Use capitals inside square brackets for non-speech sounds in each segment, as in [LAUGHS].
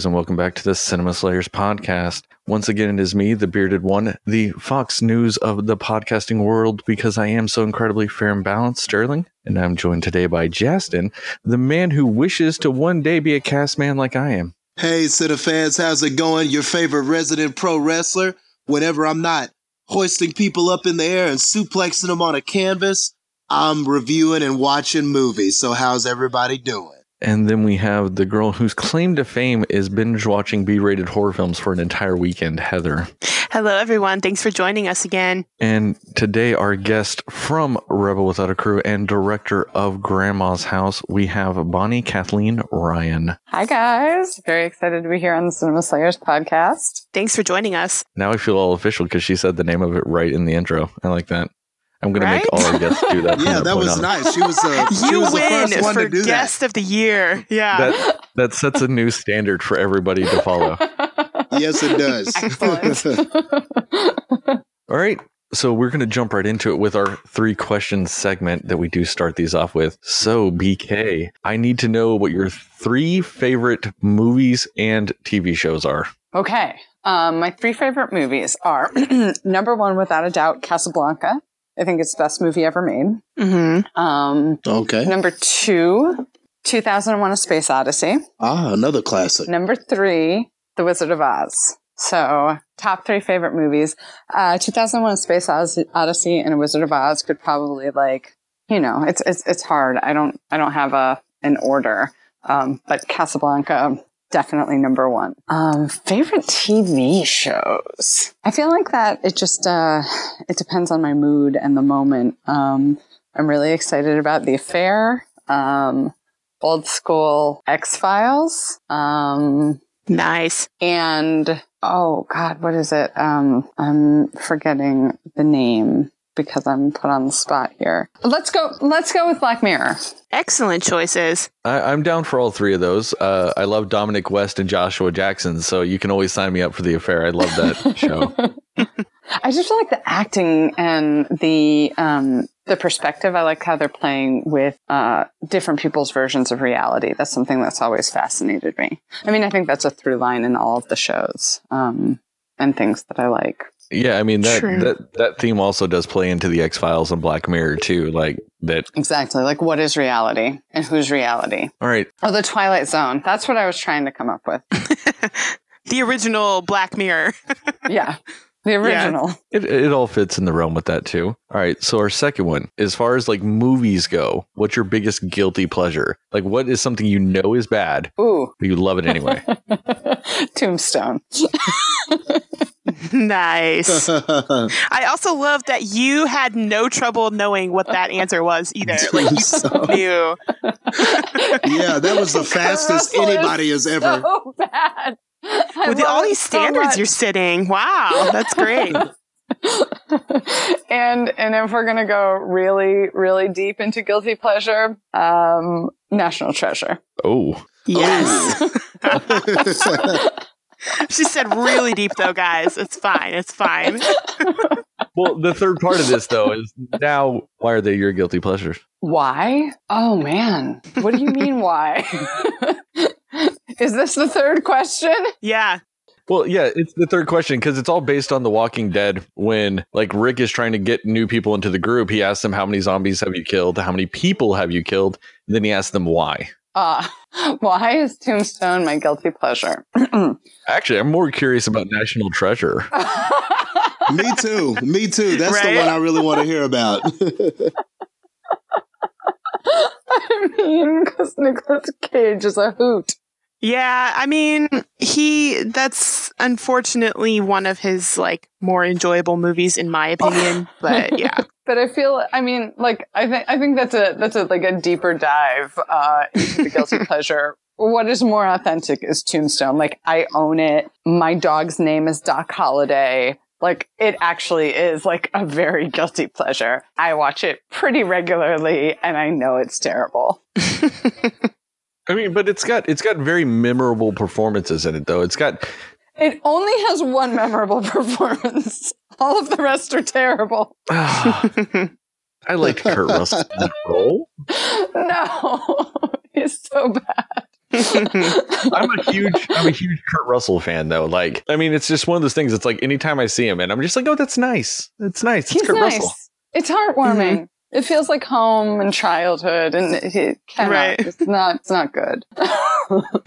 Guys, and welcome back to the Cinema Slayers podcast. Once again, it is me, the bearded one, the Fox News of the podcasting world, because I am so incredibly fair and balanced, Sterling. And I'm joined today by Justin, the man who wishes to one day be a cast man like I am. Hey, Cita fans, how's it going? Your favorite resident pro wrestler. Whenever I'm not hoisting people up in the air and suplexing them on a canvas, I'm reviewing and watching movies. So, how's everybody doing? And then we have the girl whose claim to fame is binge watching B rated horror films for an entire weekend, Heather. Hello, everyone. Thanks for joining us again. And today, our guest from Rebel Without a Crew and director of Grandma's House, we have Bonnie Kathleen Ryan. Hi, guys. Very excited to be here on the Cinema Slayers podcast. Thanks for joining us. Now I feel all official because she said the name of it right in the intro. I like that. I'm going Right? to make all our guests do that. [LAUGHS] Yeah, that that was on. nice. She was, uh, [LAUGHS] she you was the win first one for to do guest of the year. Yeah. That, that [LAUGHS] sets a new standard for everybody to follow. Yes, it does. All right. So we're going to jump right into it with our three questions segment that we do start these off with. So, BK, I need to know what your three favorite movies and TV shows are. okay. Um, my three favorite movies are [CLEARS THROAT] number one, without a doubt, Casablanca. I think it's the best movie ever made. hmm Um, okay. number two, 2001 A Space Odyssey. Ah, another classic. Number three, The Wizard of Oz. So, top three favorite movies. Uh, 2001 A Space Odyssey and A Wizard of Oz could probably like, you know, it's, it's, it's hard. I don't, I don't have a, an order. Um, but Casablanca, definitely number one. Um, favorite TV shows. I feel like that it just, uh, it depends on my mood and the moment. Um, I'm really excited about The Affair. Um, old school X Files. Um, Nice. and oh god, what is it? Um, I'm forgetting the name because I'm put on the spot here. Let's go. Let's go with Black Mirror. Excellent choices. I, I'm down for all three of those. Uh, I love Dominic West and Joshua Jackson, so you can always sign me up for the affair. I love that [LAUGHS] show. I just feel like the acting and the um, the perspective. I like how they're playing with uh, different people's versions of reality. That's something that's always fascinated me. I mean, I think that's a through line in all of the shows um, and things that I like. Yeah, I mean that True. that that theme also does play into the X Files and Black Mirror too. Like that. Exactly. Like, what is reality and who's reality? All right, Oh, the Twilight Zone. That's what I was trying to come up with. [LAUGHS] the original Black Mirror. [LAUGHS] Yeah. The original. it it all fits in the realm with that too. All right, so our second one, as far as like movies go, what's your biggest guilty pleasure? Like, what is something you know is bad, Ooh. but you love it anyway? [LAUGHS] Tombstone. [LAUGHS] nice. [LAUGHS] I also love that you had no trouble knowing what that answer was either. [LAUGHS] Like you So- knew. yeah, that was the fastest Russell anybody has ever. So bad. I With all these standards much. you're sitting. Wow, that's great. and and if we're gonna go really really deep into guilty pleasure, um, National Treasure. oh, yes. She said really deep though, guys. It's fine. It's fine. well, the third part of this though is now why are they your guilty pleasures? Why? Oh man, what do you mean why? [LAUGHS] Is this the third question? Yeah. Well, yeah, it's the third question because it's all based on The Walking Dead. When like Rick is trying to get new people into the group, he asks them how many zombies have you killed, how many people have you killed, and then he asks them why. Uh, [LAUGHS] why is Tombstone my guilty pleasure? [CLEARS THROAT] Actually, I'm more curious about National Treasure. [LAUGHS] Me too. Me too. That's Right? the one I really want to hear about. [LAUGHS] I mean, because Nicolas Cage is a hoot. Yeah, I mean, he that's unfortunately one of his like more enjoyable movies in my opinion, but yeah. But I feel, I mean, like I think I think that's a that's a like a deeper dive uh, into the guilty [LAUGHS] pleasure. What is more authentic is Tombstone. Like I own it. My dog's name is Doc Holliday. Like it actually is like a very guilty pleasure. I watch it pretty regularly, and I know it's terrible. [LAUGHS] I mean, but it's got it's got very memorable performances in it, though. It's got It only has one memorable [LAUGHS] performance. All of the rest are terrible. [SIGHS] I liked Kurt Russell in that role. [LAUGHS] No, it's so bad. [LAUGHS] I'm a huge, I'm a huge Kurt Russell fan, though. Like, I mean, it's just one of those things. It's like anytime I see him, and I'm just like, oh, that's nice. It's nice. It's He's Kurt nice. Russell. It's heartwarming. Mm-hmm. It feels like home and childhood, and it, it cannot. Right. It's not. It's not good. [LAUGHS]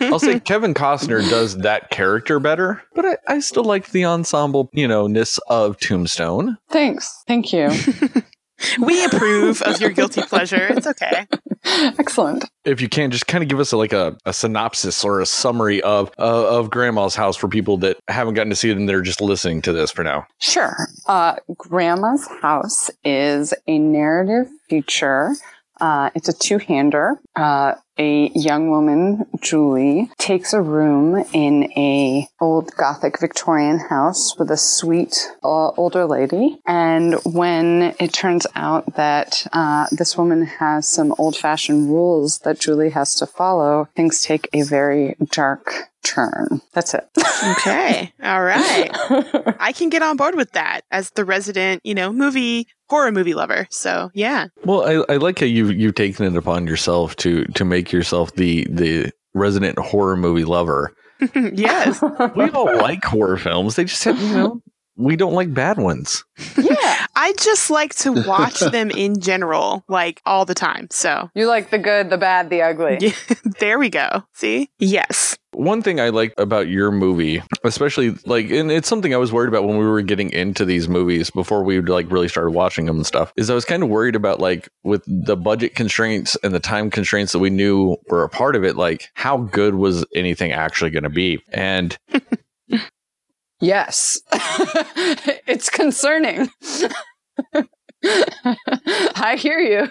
I'll say Kevin Costner does that character better, but I, I still like the ensemble, you know, ness of Tombstone. Thanks. Thank you. [LAUGHS] we approve of your guilty pleasure. It's okay. Excellent. If you can, just kind of give us a, like a, a synopsis or a summary of uh, of Grandma's House for people that haven't gotten to see it and they're just listening to this for now. Sure. Uh, Grandma's House is a narrative feature. Uh, it's a two-hander. Uh, a young woman, Julie, takes a room in a old Gothic Victorian house with a sweet uh, older lady. And when it turns out that uh, this woman has some old-fashioned rules that Julie has to follow, things take a very dark turn. That's it. Okay. [LAUGHS] All right. [LAUGHS] I can get on board with that as the resident, you know, movie horror movie lover. So yeah. Well, I, I like how you you've taken it upon yourself to to make yourself the the resident horror movie lover. [LAUGHS] yes. [LAUGHS] We all like horror films. They just have you know we don't like bad ones. yeah. [LAUGHS] I just like to watch them in general, like all the time. So You like the good, the bad, the ugly. yeah, there we go. See? Yes. One thing I like about your movie, especially like, and it's something I was worried about when we were getting into these movies before we like really started watching them and stuff, is I was kind of worried about like with the budget constraints and the time constraints that we knew were a part of it, like how good was anything actually going to be? And [LAUGHS] Yes. [LAUGHS] it's concerning. [LAUGHS] [LAUGHS] I hear you.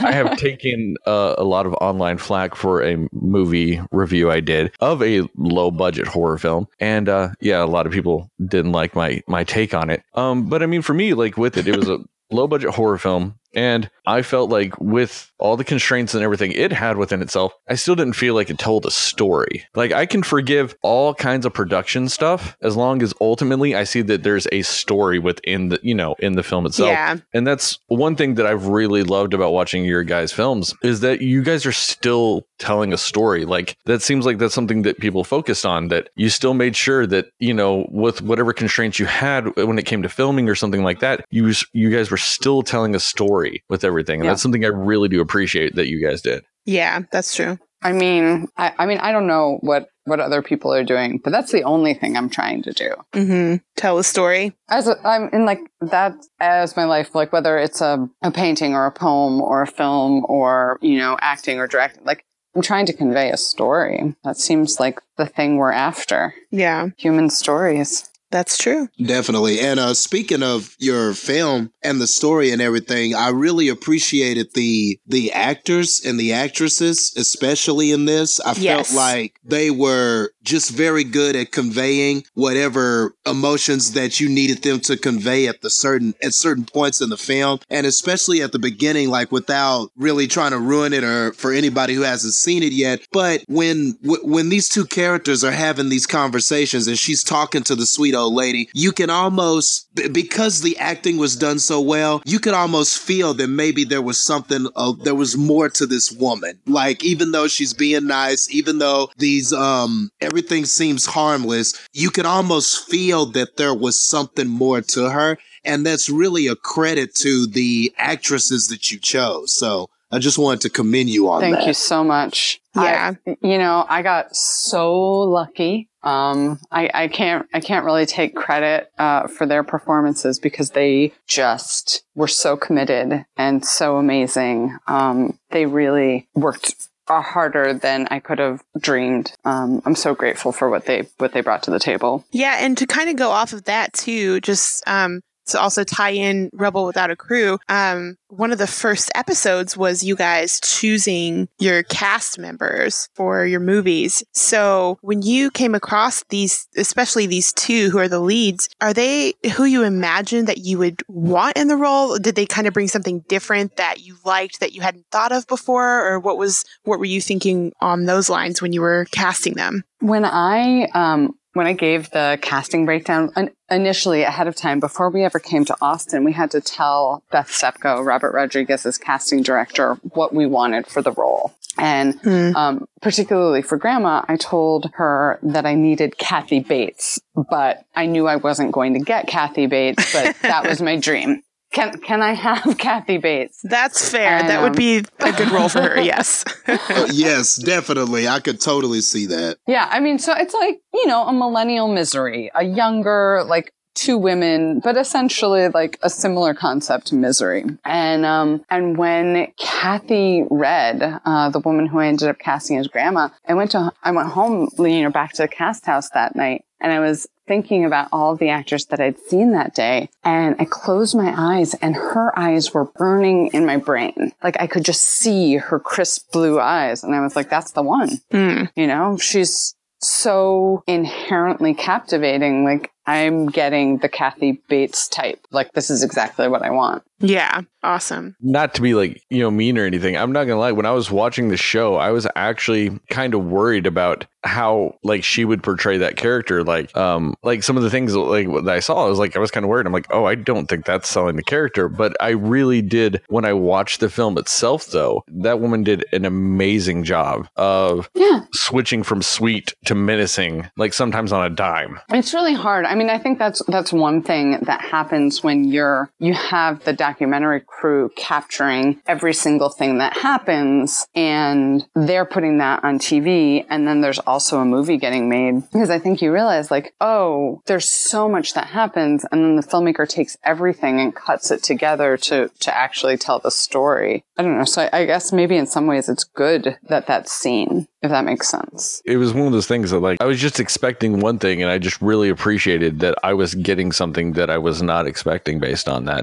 I have [LAUGHS] taken uh, a lot of online flack for a movie review I did of a low budget horror film, and uh, yeah, a lot of people didn't like my my take on it. Um, but I mean, for me, like with it, it was a [LAUGHS] low budget horror film. And I felt like with all the constraints and everything it had within itself, I still didn't feel like it told a story. Like I can forgive all kinds of production stuff as long as ultimately I see that there's a story within the, you know, in the film itself. Yeah. And that's one thing that I've really loved about watching your guys' films is that you guys are still telling a story. Like that seems like that's something that people focused on that you still made sure that, you know, with whatever constraints you had when it came to filming or something like that, you you guys were still telling a story with everything. And Yeah. that's something I really do appreciate that you guys did. Yeah, that's true. I mean, I, I mean, I don't know what what other people are doing, but that's the only thing I'm trying to do. hmm Tell a story. As a, I'm in like that as my life, like whether it's a, a painting or a poem or a film or you know acting or directing, like I'm trying to convey a story. That seems like the thing we're after. Yeah, Human stories. That's true. Definitely. And uh, speaking of your film and the story and everything, I really appreciated the the actors and the actresses, especially in this. I Yes. felt like they were just very good at conveying whatever emotions that you needed them to convey at the certain at certain points in the film, and especially at the beginning, like without really trying to ruin it or for anybody who hasn't seen it yet. But when w- when these two characters are having these conversations and she's talking to the sweet old lady, you can almost because the acting was done so well, you could almost feel that maybe there was something uh, there was more to this woman. Like even though she's being nice, even though these um everything seems harmless, you could almost feel that there was something more to her, and that's really a credit to the actresses that you chose. So I just wanted to commend you on Thank that. Thank you so much. Yeah. I- you know, I got so lucky. Um, I, I can't, I can't really take credit, uh, for their performances because they just were so committed and so amazing. Um, they really worked harder than I could have dreamed. Um, I'm so grateful for what they, what they brought to the table. Yeah, and to kind of go off of that too, just um to also tie in Rebel Without a Crew, um, one of the first episodes was you guys choosing your cast members for your movies. So when you came across these, especially these two who are the leads, are they who you imagined that you would want in the role? Did they kind of bring something different that you liked that you hadn't thought of before? Or what was what were you thinking on those lines when you were casting them? When I um, when I gave the casting breakdown in- initially ahead of time, before we ever came to Austin, we had to tell Beth Sepko, Robert Rodriguez's casting director, what we wanted for the role. And Mm. um, particularly for grandma, I told her that I needed Kathy Bates, but I knew I wasn't going to get Kathy Bates, but that was my [LAUGHS] dream. Can can I have [LAUGHS] Kathy Bates? That's fair. And, that would um, be a good role for her. [LAUGHS] Yes. Uh, yes, definitely. I could totally see that. Yeah, I mean, so it's like you know a millennial misery, a younger like two women, but essentially like a similar concept to misery. And um and when Kathy read, uh, the woman who I ended up casting as grandma, I went to I went home, you know, back to the cast house that night, and I was thinking about all of the actors that I'd seen that day. And I closed my eyes and her eyes were burning in my brain. Like I could just see her crisp blue eyes. And I was like, that's the one. Mm. You know, she's so inherently captivating. Like I'm getting the Kathy Bates type. Like this is exactly what I want. Yeah. Awesome. not to be like you know mean or anything i'm not gonna lie when i was watching the show i was actually kind of worried about how like she would portray that character like um like some of the things like that i saw i was like i was kind of worried i'm like oh i don't think that's selling the character but i really did when i watched the film itself though that woman did an amazing job of Yeah. switching from sweet to menacing like sometimes on a dime It's really hard. I mean, I think that's that's one thing that happens when you're you have the documentary crew capturing every single thing that happens and they're putting that on TV and then there's also a movie getting made because I think you realize like, oh, there's so much that happens and then the filmmaker takes everything and cuts it together to to actually tell the story. I don't know. So I, I guess maybe in some ways it's good that that's seen, if that makes sense. it was one of those things that like I was just expecting one thing and I just really appreciated that I was getting something that I was not expecting based on that.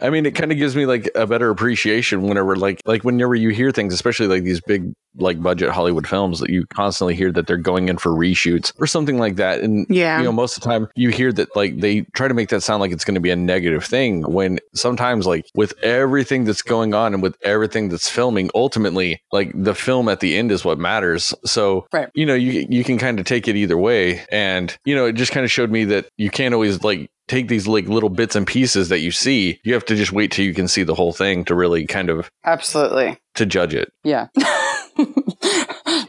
I mean, it kind of gives me like a better appreciation whenever like like whenever you hear things, especially like these big like budget Hollywood films that you constantly hear that they're going in for reshoots or something like that. And Yeah. you know, most of the time you hear that like they try to make that sound like it's going to be a negative thing when sometimes like with everything that's going on and with everything that's filming, ultimately like the film at the end is what matters. So Right. you know, you you can kind of take it either way. And, you know, it just kind of showed me that you can't always like take these like little bits and pieces that you see. You have to just wait till you can see the whole thing to really kind of Absolutely. to judge it. Yeah. [LAUGHS]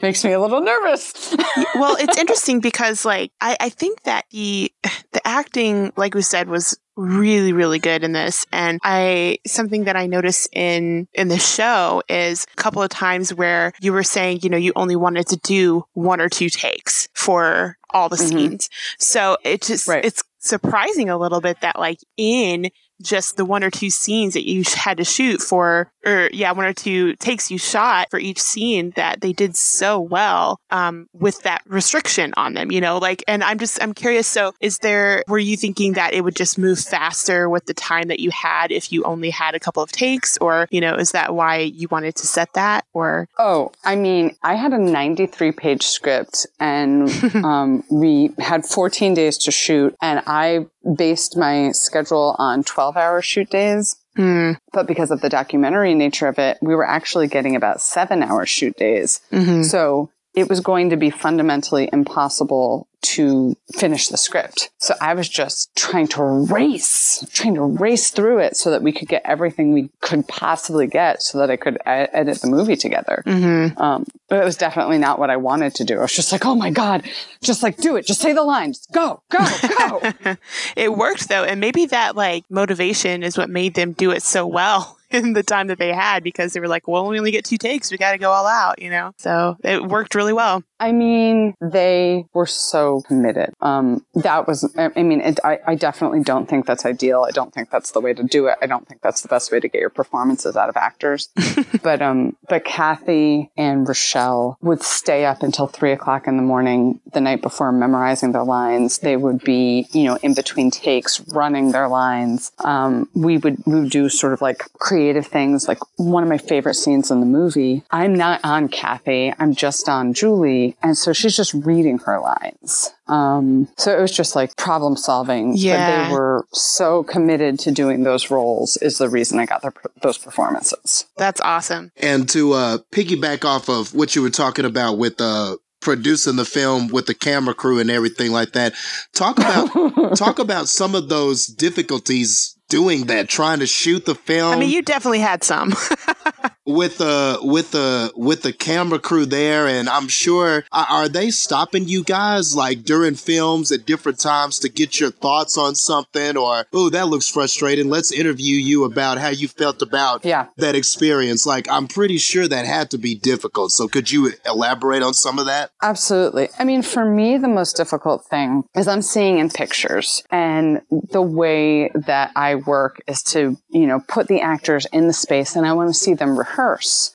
Makes me a little nervous. well, it's interesting because like I, I think that the the acting, like we said, was really, really good in this. And I something that I noticed in in the show is a couple of times where you were saying, you know, you only wanted to do one or two takes for all the Mhm. scenes. So it just Right. it's surprising a little bit that like in just the one or two scenes that you had to shoot for, or yeah, one or two takes you shot for each scene that they did so well um, with that restriction on them, you know, like, and I'm just, I'm curious. So is there, were you thinking that it would just move faster with the time that you had if you only had a couple of takes or, you know, is that why you wanted to set that or? Oh, I mean, I had a 93 page script and [LAUGHS] um, we had 14 days to shoot, and I based my schedule on 12 hour shoot days. Hmm. But because of the documentary nature of it, we were actually getting about seven hour shoot days. Mhm. So it was going to be fundamentally impossible to finish the script. So I was just trying to race, trying to race through it so that we could get everything we could possibly get so that I could e- edit the movie together. Mhm. Um, but it was definitely not what I wanted to do. I was just like, oh my God, just like do it. Just say the lines. Go, go, go. [LAUGHS] it worked though. And maybe that like motivation is what made them do it so well in the time that they had because they were like, well, we only get two takes. We got to go all out, you know? So it worked really well. I mean, they were so committed. Um, that was, I mean, it, I, I definitely don't think that's ideal. I don't think that's the way to do it. I don't think that's the best way to get your performances out of actors. [LAUGHS] but, um, but Kathy and Rochelle would stay up until three o'clock in the morning the night before memorizing their lines. They would be, you know, in between takes running their lines. Um, we would, we would do sort of like creative things. Like one of my favorite scenes in the movie, I'm not on Kathy. I'm just on Julie. And so she's just reading her lines. Um, so it was just like problem solving. Yeah. But they were so committed to doing those roles is the reason I got their, those performances. That's awesome. And to uh, piggyback off of what you were talking about with uh, producing the film with the camera crew and everything like that, talk about [LAUGHS] talk about some of those difficulties doing that, trying to shoot the film. I mean, you definitely had some. [LAUGHS] with the with the with the camera crew there, and I'm sure are, are they stopping you guys like during films at different times to get your thoughts on something, or oh that looks frustrating. Let's interview you about how you felt about Yeah. that experience. Like I'm pretty sure that had to be difficult. So could you elaborate on some of that? Absolutely. I mean, for me, the most difficult thing is I'm seeing in pictures and the way that I work is to, you know, put the actors in the space and I want to see them rehearse.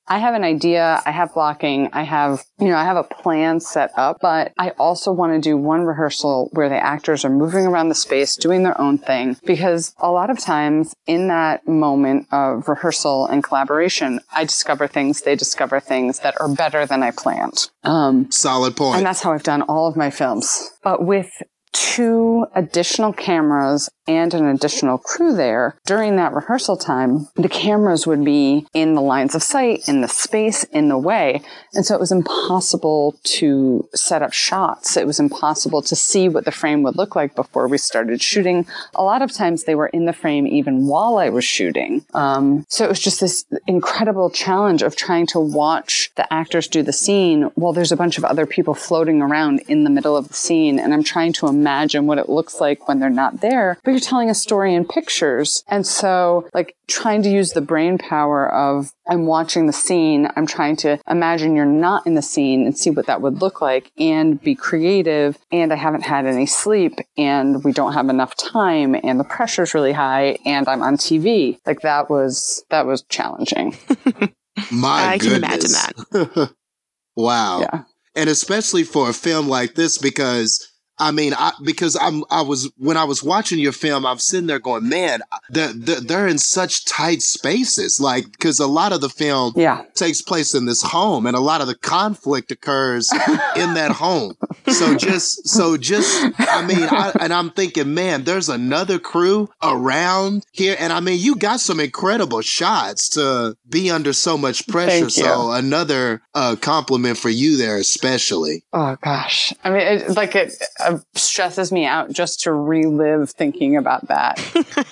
I have an idea. I have blocking. I have, you know, I have a plan set up, but I also want to do one rehearsal where the actors are moving around the space, doing their own thing, because a lot of times in that moment of rehearsal and collaboration, I discover things, they discover things that are better than I planned. Um, Solid point. and that's how I've done all of my films. But with two additional cameras and an additional crew there during that rehearsal time, the cameras would be in the lines of sight, in the space, in the way. And so it was impossible to set up shots. It was impossible to see what the frame would look like before we started shooting. A lot of times they were in the frame even while I was shooting. Um, so it was just this incredible challenge of trying to watch the actors do the scene while there's a bunch of other people floating around in the middle of the scene. And I'm trying to imagine what it looks like when they're not there, but you're telling a story in pictures. And so like trying to use the brain power of I'm watching the scene. I'm trying to imagine you're not in the scene and see what that would look like and be creative. And I haven't had any sleep and we don't have enough time and the pressure's really high and I'm on TV. Like that was, that was challenging. [LAUGHS] My I can imagine that. [LAUGHS] wow. Yeah. and especially for a film like this because I mean, I, because I'm, I was when I was watching your film, I'm sitting there going, man, they're, they're, they're in such tight spaces. Like, because a lot of the film Yeah. takes place in this home, and a lot of the conflict occurs [LAUGHS] in that home. So just, so just, I mean, I, and I'm thinking, man, there's another crew around here, and I mean, you got some incredible shots to be under so much pressure. So another uh, compliment for you there, especially. Oh gosh. I mean, it, like it uh, stresses me out just to relive thinking about that.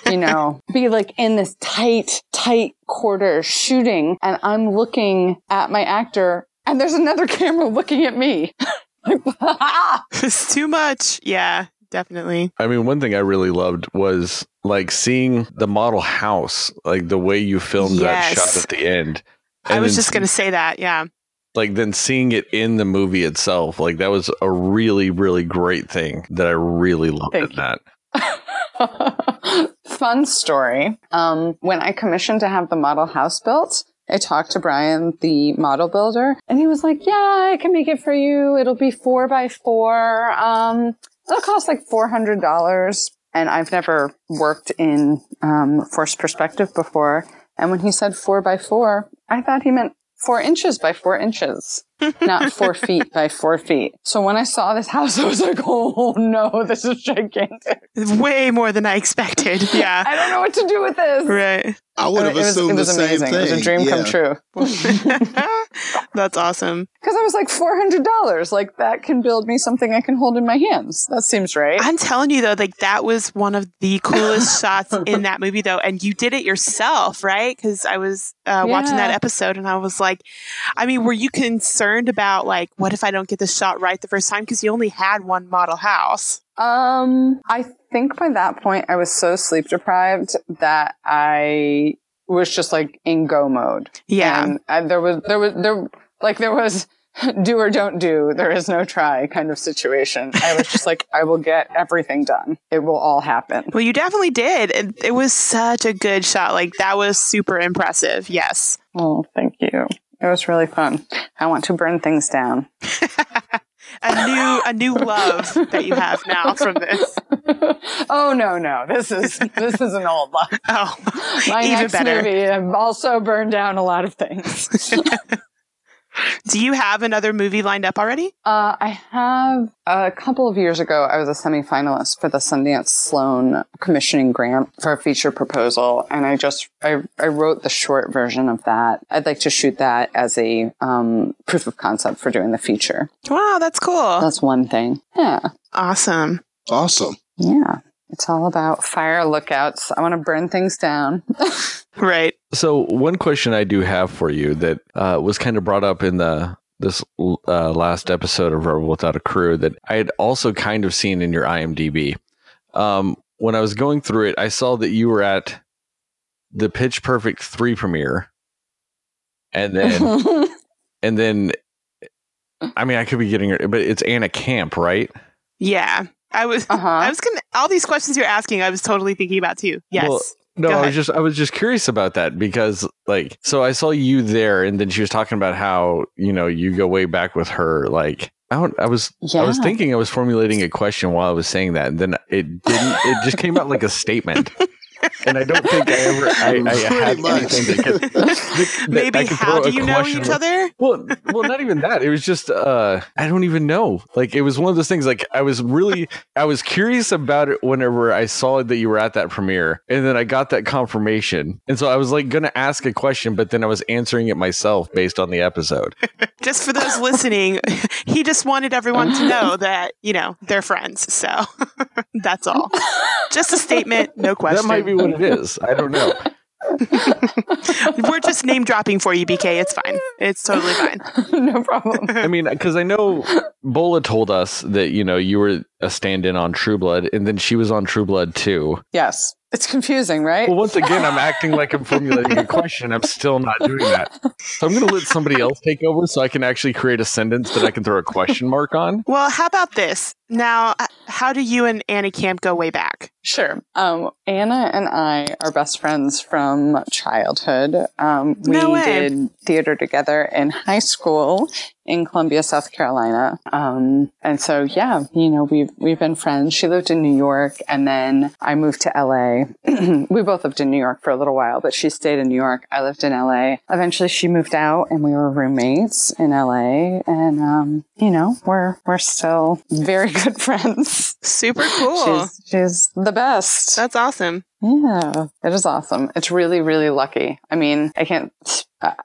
you [LAUGHS] know, be like in this tight, tight quarter shooting and I'm looking at my actor and there's another [LAUGHS] camera looking at me. [LAUGHS] like, it's too much. Yeah, definitely. I mean, one thing I really loved was like seeing the model house, like the way you filmed that shot at the end. I was just going to say that. Yeah. Like then seeing it in the movie itself, like that was a really, really great thing that I really loved Thank that. [LAUGHS] Fun story. Um, when I commissioned to have the model house built, I talked to Brian, the model builder, and he was like, "Yeah, I can make it for you. It'll be four by four. Um, it'll cost like four hundred dollars." And I've never worked in um, forced perspective before. And when he said four by four, I thought he meant four inches by four inches, not four feet by four feet. So when I saw this house, I was like, "Oh no, this is gigantic." Way more than I expected. Yeah. I don't know what to do with this. right. I would have it was, assumed it was the same amazing. thing. It was a dream Yeah. come true. [LAUGHS] That's awesome. Because I was like, $400. Like, that can build me something I can hold in my hands. That seems right. I'm telling you though, like that was one of the coolest shots in that movie though, and you did it yourself, right? Because I was uh, watching that episode and I was like, I mean, were you concerned about like, what if I don't get the shot right the first time? Because you only had one model house. Um, I think by that point, I was so sleep deprived that I was just like in go mode. Yeah. And I, there was, there was, there, like, there was [LAUGHS] do or don't do. There is no try kind of situation. I was just like, I will get everything done. It will all happen. well, you definitely did. It, it was such a good shot. Like that was super impressive. Yes. Oh, thank you. It was really fun. I want to burn things down. [LAUGHS] a new a new love that you have now from this. [LAUGHS] oh no, no. This is [LAUGHS] this is an old love. Oh, My even next better. movie I've also burned down a lot of things. Do you have another movie lined up already? Uh, I have a couple of years ago. I was a semifinalist for the Sundance Sloan commissioning grant for a feature proposal, and I just I, I wrote the short version of that. I'd like to shoot that as a um, proof of concept for doing the feature. Wow, that's cool. That's one thing. Yeah, Awesome. Awesome. yeah. It's all about fire lookouts. I want to burn things down. [LAUGHS] Right. So one question I do have for you that uh, was kind of brought up in the this uh, last episode of Rebel Without a Crew that I had also kind of seen in your IMDb. Um, when I was going through it, I saw that you were at the Pitch Perfect three premiere, and then [LAUGHS] and then I mean I could be getting it, but it's Anna Camp, right? Yeah. I was [LAUGHS] uh-huh. I was gonna all these questions you're asking, I was totally thinking about too. Yes. Well, No, I was just I was just curious about that because like so I saw you there and then she was talking about how, you know, you go way back with her like I, don't, I was I was thinking I was formulating a question while I was saying that and then it didn't it just came out like a statement. [LAUGHS] And I don't think I ever [LAUGHS] I, I Pretty had much. anything [LAUGHS] that could that Maybe I how do you know each with- other? well, well, not even that. It was just uh I don't even know. Like it was one of those things. Like I was really I was curious about it whenever I saw that you were at that premiere, and then I got that confirmation, and so I was like gonna ask a question, but then I was answering it myself based on the episode. [LAUGHS] Just for those listening, he just wanted everyone to know that, you know, they're friends. So that's all. Just a statement, no question. That be what it is. I don't know. [LAUGHS] We're just name dropping for you, BK. It's fine. It's totally fine. [LAUGHS] no problem. I mean, because I know Bola told us that you know you were a stand-in on True Blood, and then she was on True Blood too. Yes. It's confusing, right? Well, once again, I'm acting like I'm formulating a question. I'm still not doing that. So I'm going to let somebody else take over so I can actually create a sentence that I can throw a question mark on. Well, how about this? Now, how do you and Annie Camp go way back? Sure. Um, Anna and I are best friends from childhood. Um, we No did theater together in high school in Columbia, South Carolina. Um, and so, yeah, you know, we've, we've been friends. She lived in New York and then I moved to LA. [CLEARS THROAT] we both lived in New York for a little while, but she stayed in New York. I lived in LA. Eventually she moved out and we were roommates in LA. And, um, you know, we're, we're still very good friends. Super cool. She's, she's the best. That's awesome. Yeah, it is awesome. It's really, really lucky. I mean, I can't,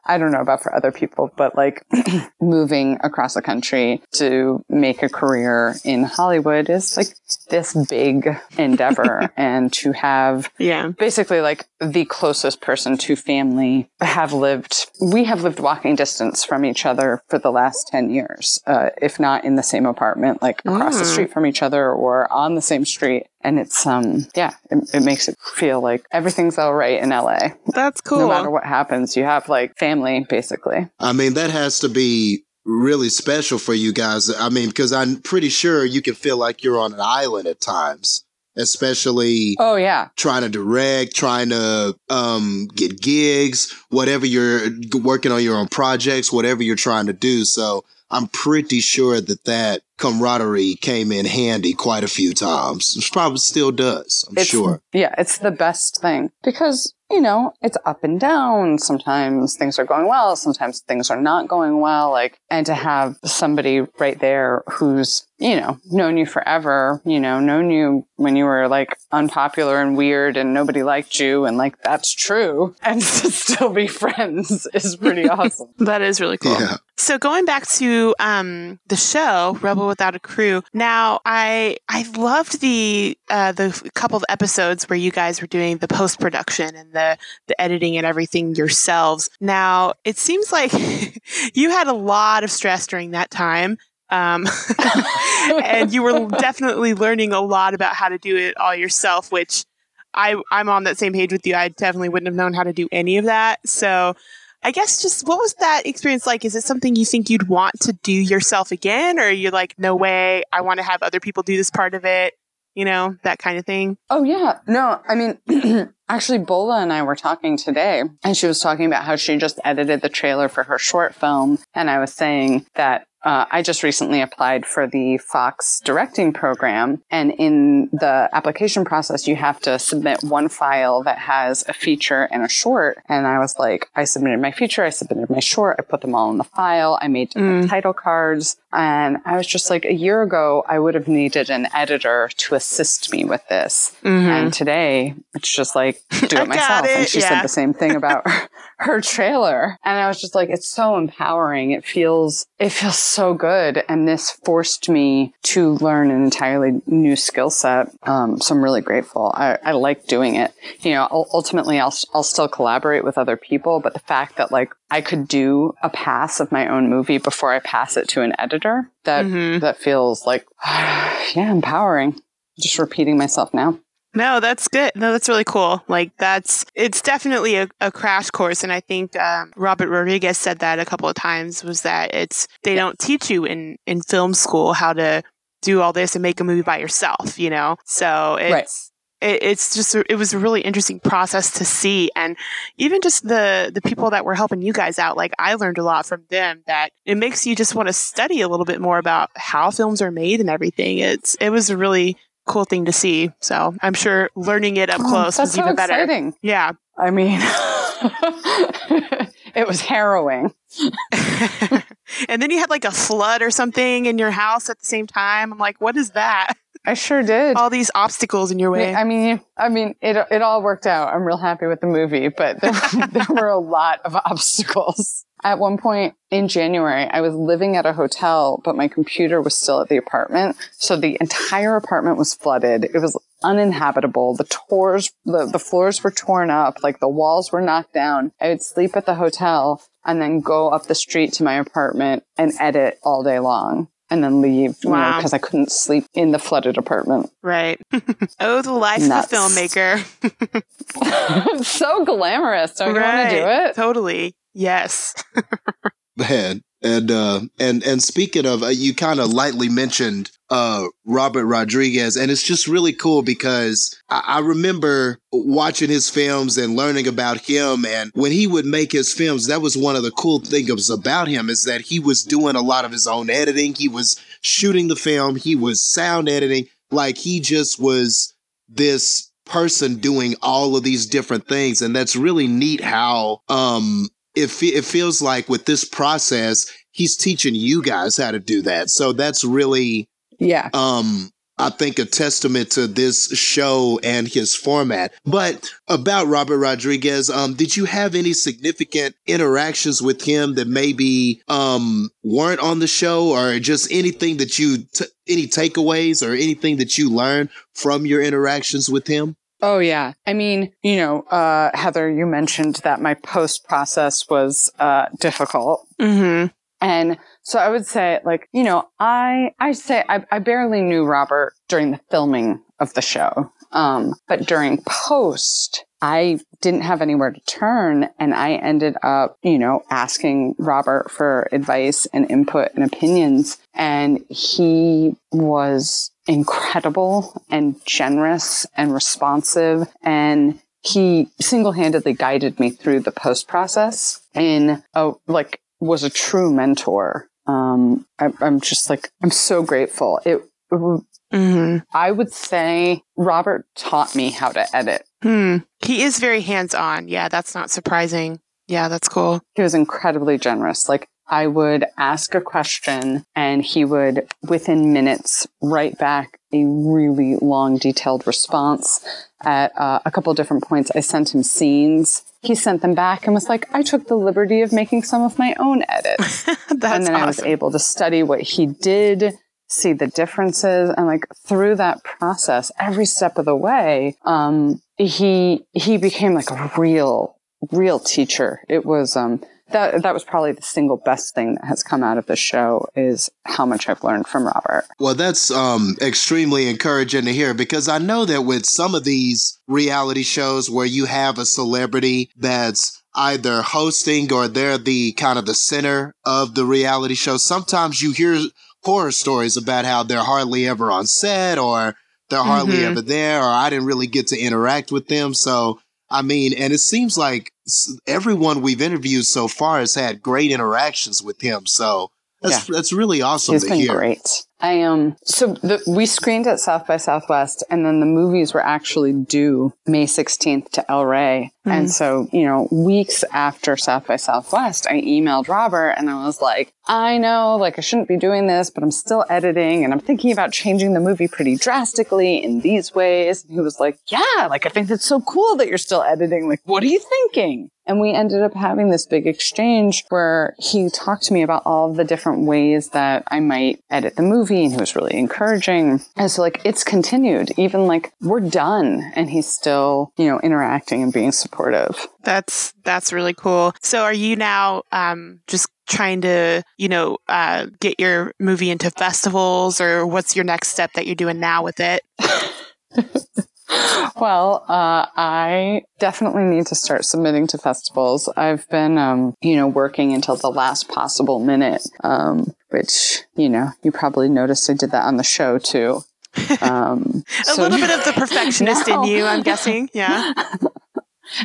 I- don't know about for other people, but like [CLEARS THROAT] moving across the country to make a career in Hollywood is like this big endeavor. [LAUGHS] and to have Yeah. basically like the closest person to family have lived we have lived walking distance from each other for the last 10 years uh, if not in the same apartment like across the Mm. street from each other or on the same street and it's um yeah it, it makes it feel like everything's all right in la That's cool. no matter what happens you have like family basically I mean, that has to be really special for you guys. I mean, because I'm pretty sure you can feel like you're on an island at times, especially oh yeah trying to direct, trying to um, get gigs, whatever you're working on your own projects, whatever you're trying to do. So I'm pretty sure that that camaraderie came in handy quite a few times. It probably still does. I'm it's, sure. Yeah, it's the best thing because, you know, it's up and down. Sometimes things are going well, sometimes things are not going well. Like, and to have somebody right there who's, you know, known you forever, you know, known you when you were like unpopular and weird and nobody liked you and like that's true [LAUGHS] and to still be friends is pretty awesome. [LAUGHS] that is really cool. Yeah. So going back to um, the show Rebel Without a Crew. Now, I I loved the uh, the couple of episodes where you guys were doing the post production and the the editing and everything yourselves. Now, it seems like [LAUGHS] you had a lot of stress during that time. Um, [LAUGHS] and you were definitely learning a lot about how to do it all yourself, which I, I'm on that same page with you. I definitely wouldn't have known how to do any of that. So I guess just what was that experience like? Is it something you think you'd want to do yourself again? Or you're like, no way, I want to have other people do this part of it, you know, that kind of thing? Oh yeah. No, I mean [CLEARS THROAT] actually Bola and I were talking today and she was talking about how she just edited the trailer for her short film and I was saying that uh, I just recently applied for the Fox directing program. And in the application process, you have to submit one file that has a feature and a short. And I was like, I submitted my feature, I submitted my short, I put them all in the file, I made Mm. title cards. And I was just like, a year ago, I would have needed an editor to assist me with this. Mm-hmm. And today, it's just like, do it [LAUGHS] myself. it, And she yeah. said the same thing about [LAUGHS] her, trailer and I was just like, it's so empowering. It feels, it feels so good. And this forced me to learn an entirely new skill set. Um, so I'm really grateful. I, I like doing it. You know, ultimately I'll, I'll still collaborate with other people, but the fact that like I could do a pass of my own movie before I pass it to an editor, that, mm-hmm. that feels like, [SIGHS] yeah, empowering. Just repeating myself now. No, that's good. No, that's really cool. Like that's it's definitely a, a crash course, and I think um, Robert Rodriguez said that a couple of times. Was that it's they don't teach you in in film school how to do all this and make a movie by yourself, you know. So it's. Right. it's just it was a really interesting process to see and even just the the people that were helping you guys out like i learned a lot from them that it makes you just want to study a little bit more about how films are made and everything it's it was a really cool thing to see. So I'm sure learning it up oh, close was even better. Exciting. Yeah. I mean, [LAUGHS] it was harrowing. [LAUGHS] and then you had like a flood or something in your house at the same time. I'm like, what is that? I sure did. All these obstacles in your way. I mean, I mean, it it all worked out. I'm real happy with the movie, but there, [LAUGHS] there were a lot of obstacles. At one point in January, I was living at a hotel, but my computer was still at the apartment. So the entire apartment was flooded. It was uninhabitable. The tours, the, the floors were torn up, like the walls were knocked down. I would sleep at the hotel and then go up the street to my apartment and edit all day long and then leave wow. because I couldn't sleep in the flooded apartment. Right. [LAUGHS] oh, the life Nuts. of a filmmaker. [LAUGHS] [LAUGHS] so glamorous. Don't right. you want to do it? Totally. Yes. Man, and uh, and and speaking of, uh, you kind of lightly mentioned uh, Robert Rodriguez, and it's just really cool because I-, I remember watching his films and learning about him. And when he would make his films, that was one of the cool things about him is that he was doing a lot of his own editing. He was shooting the film. He was sound editing. Like he just was this person doing all of these different things and that's really neat how um it, it feels like with this process, he's teaching you guys how to do that. So that's really, yeah. Um, I think a testament to this show and his format. But about Robert Rodriguez, um, did you have any significant interactions with him that maybe um weren't on the show, or just anything that you t- any takeaways or anything that you learned from your interactions with him? Oh yeah. I mean, you know, uh, Heather, you mentioned that my post process was uh, difficult. Mm-hmm. And so I would say, like, you know, I I say I, I barely knew Robert during the filming of the show, um, but during post, I didn't have anywhere to turn, and I ended up, you know, asking Robert for advice and input and opinions, and he was incredible and generous and responsive. And he single-handedly guided me through the post process in a like was a true mentor. Um I, am just like i'm so grateful. It, mm-hmm. i would say robert taught me how to edit. Hmm. he is very hands-on. Yeah that's not surprising. Yeah that's cool. He was incredibly generous. Like I would ask a question and he would, within minutes, write back a really long, detailed response. At uh, a couple different points, I sent him scenes. He sent them back and was like, I took the liberty of making some of my own edits. [LAUGHS] and then awesome. I was able to study what he did, see the differences, and like through that process, every step of the way, um, he he became like a real, real teacher. It was um that that was probably the single best thing that has come out of the show is how much I've learned from Robert. Well, that's um, extremely encouraging to hear because I know that with some of these reality shows where you have a celebrity that's either hosting or they're the kind of the center of the reality show, sometimes you hear horror stories about how they're hardly ever on set or they're hardly mm-hmm. ever there or I didn't really get to interact with them. So I mean, and it seems like everyone we've interviewed so far has had great interactions with him. So that's yeah. that's really awesome He's to been hear. Great. I um so the, we screened at South by Southwest, and then the movies were actually due May sixteenth to El Rey, mm-hmm. and so you know weeks after South by Southwest, I emailed Robert and I was like, I know like I shouldn't be doing this, but I'm still editing, and I'm thinking about changing the movie pretty drastically in these ways. And he was like, Yeah, like I think it's so cool that you're still editing. Like, what are you thinking? And we ended up having this big exchange where he talked to me about all of the different ways that I might edit the movie. And he was really encouraging. And so, like, it's continued, even like we're done. And he's still, you know, interacting and being supportive. That's that's really cool. So are you now um, just trying to, you know, uh, get your movie into festivals, or what's your next step that you're doing now with it? [LAUGHS] well, uh, I definitely need to start submitting to festivals. I've been, um, you know, working until the last possible minute, um, which, you know, you probably noticed I did that on the show too. [LAUGHS] Um, a so little bit of the [LAUGHS] perfectionist in you, I'm guessing. Yeah. [LAUGHS]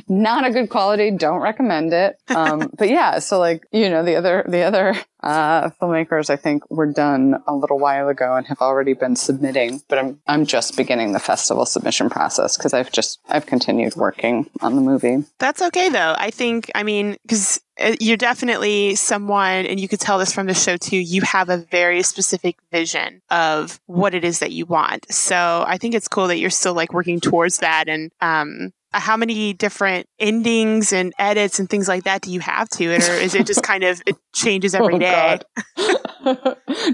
not a good quality. Don't recommend it. Um, [LAUGHS] but yeah, so like, you know, the other, the other, uh, filmmakers I think were done a little while ago and have already been submitting, but I'm, I'm just beginning the festival submission process because I've just, I've continued working on the movie. That's okay though. I think, I mean, because uh, you're definitely someone, and you could tell this from the show too, you have a very specific vision of what it is that you want. So I think it's cool that you're still like working towards that. And, um, how many different endings and edits and things like that do you have to it or is it just [LAUGHS] kind of it changes every oh, day? [LAUGHS]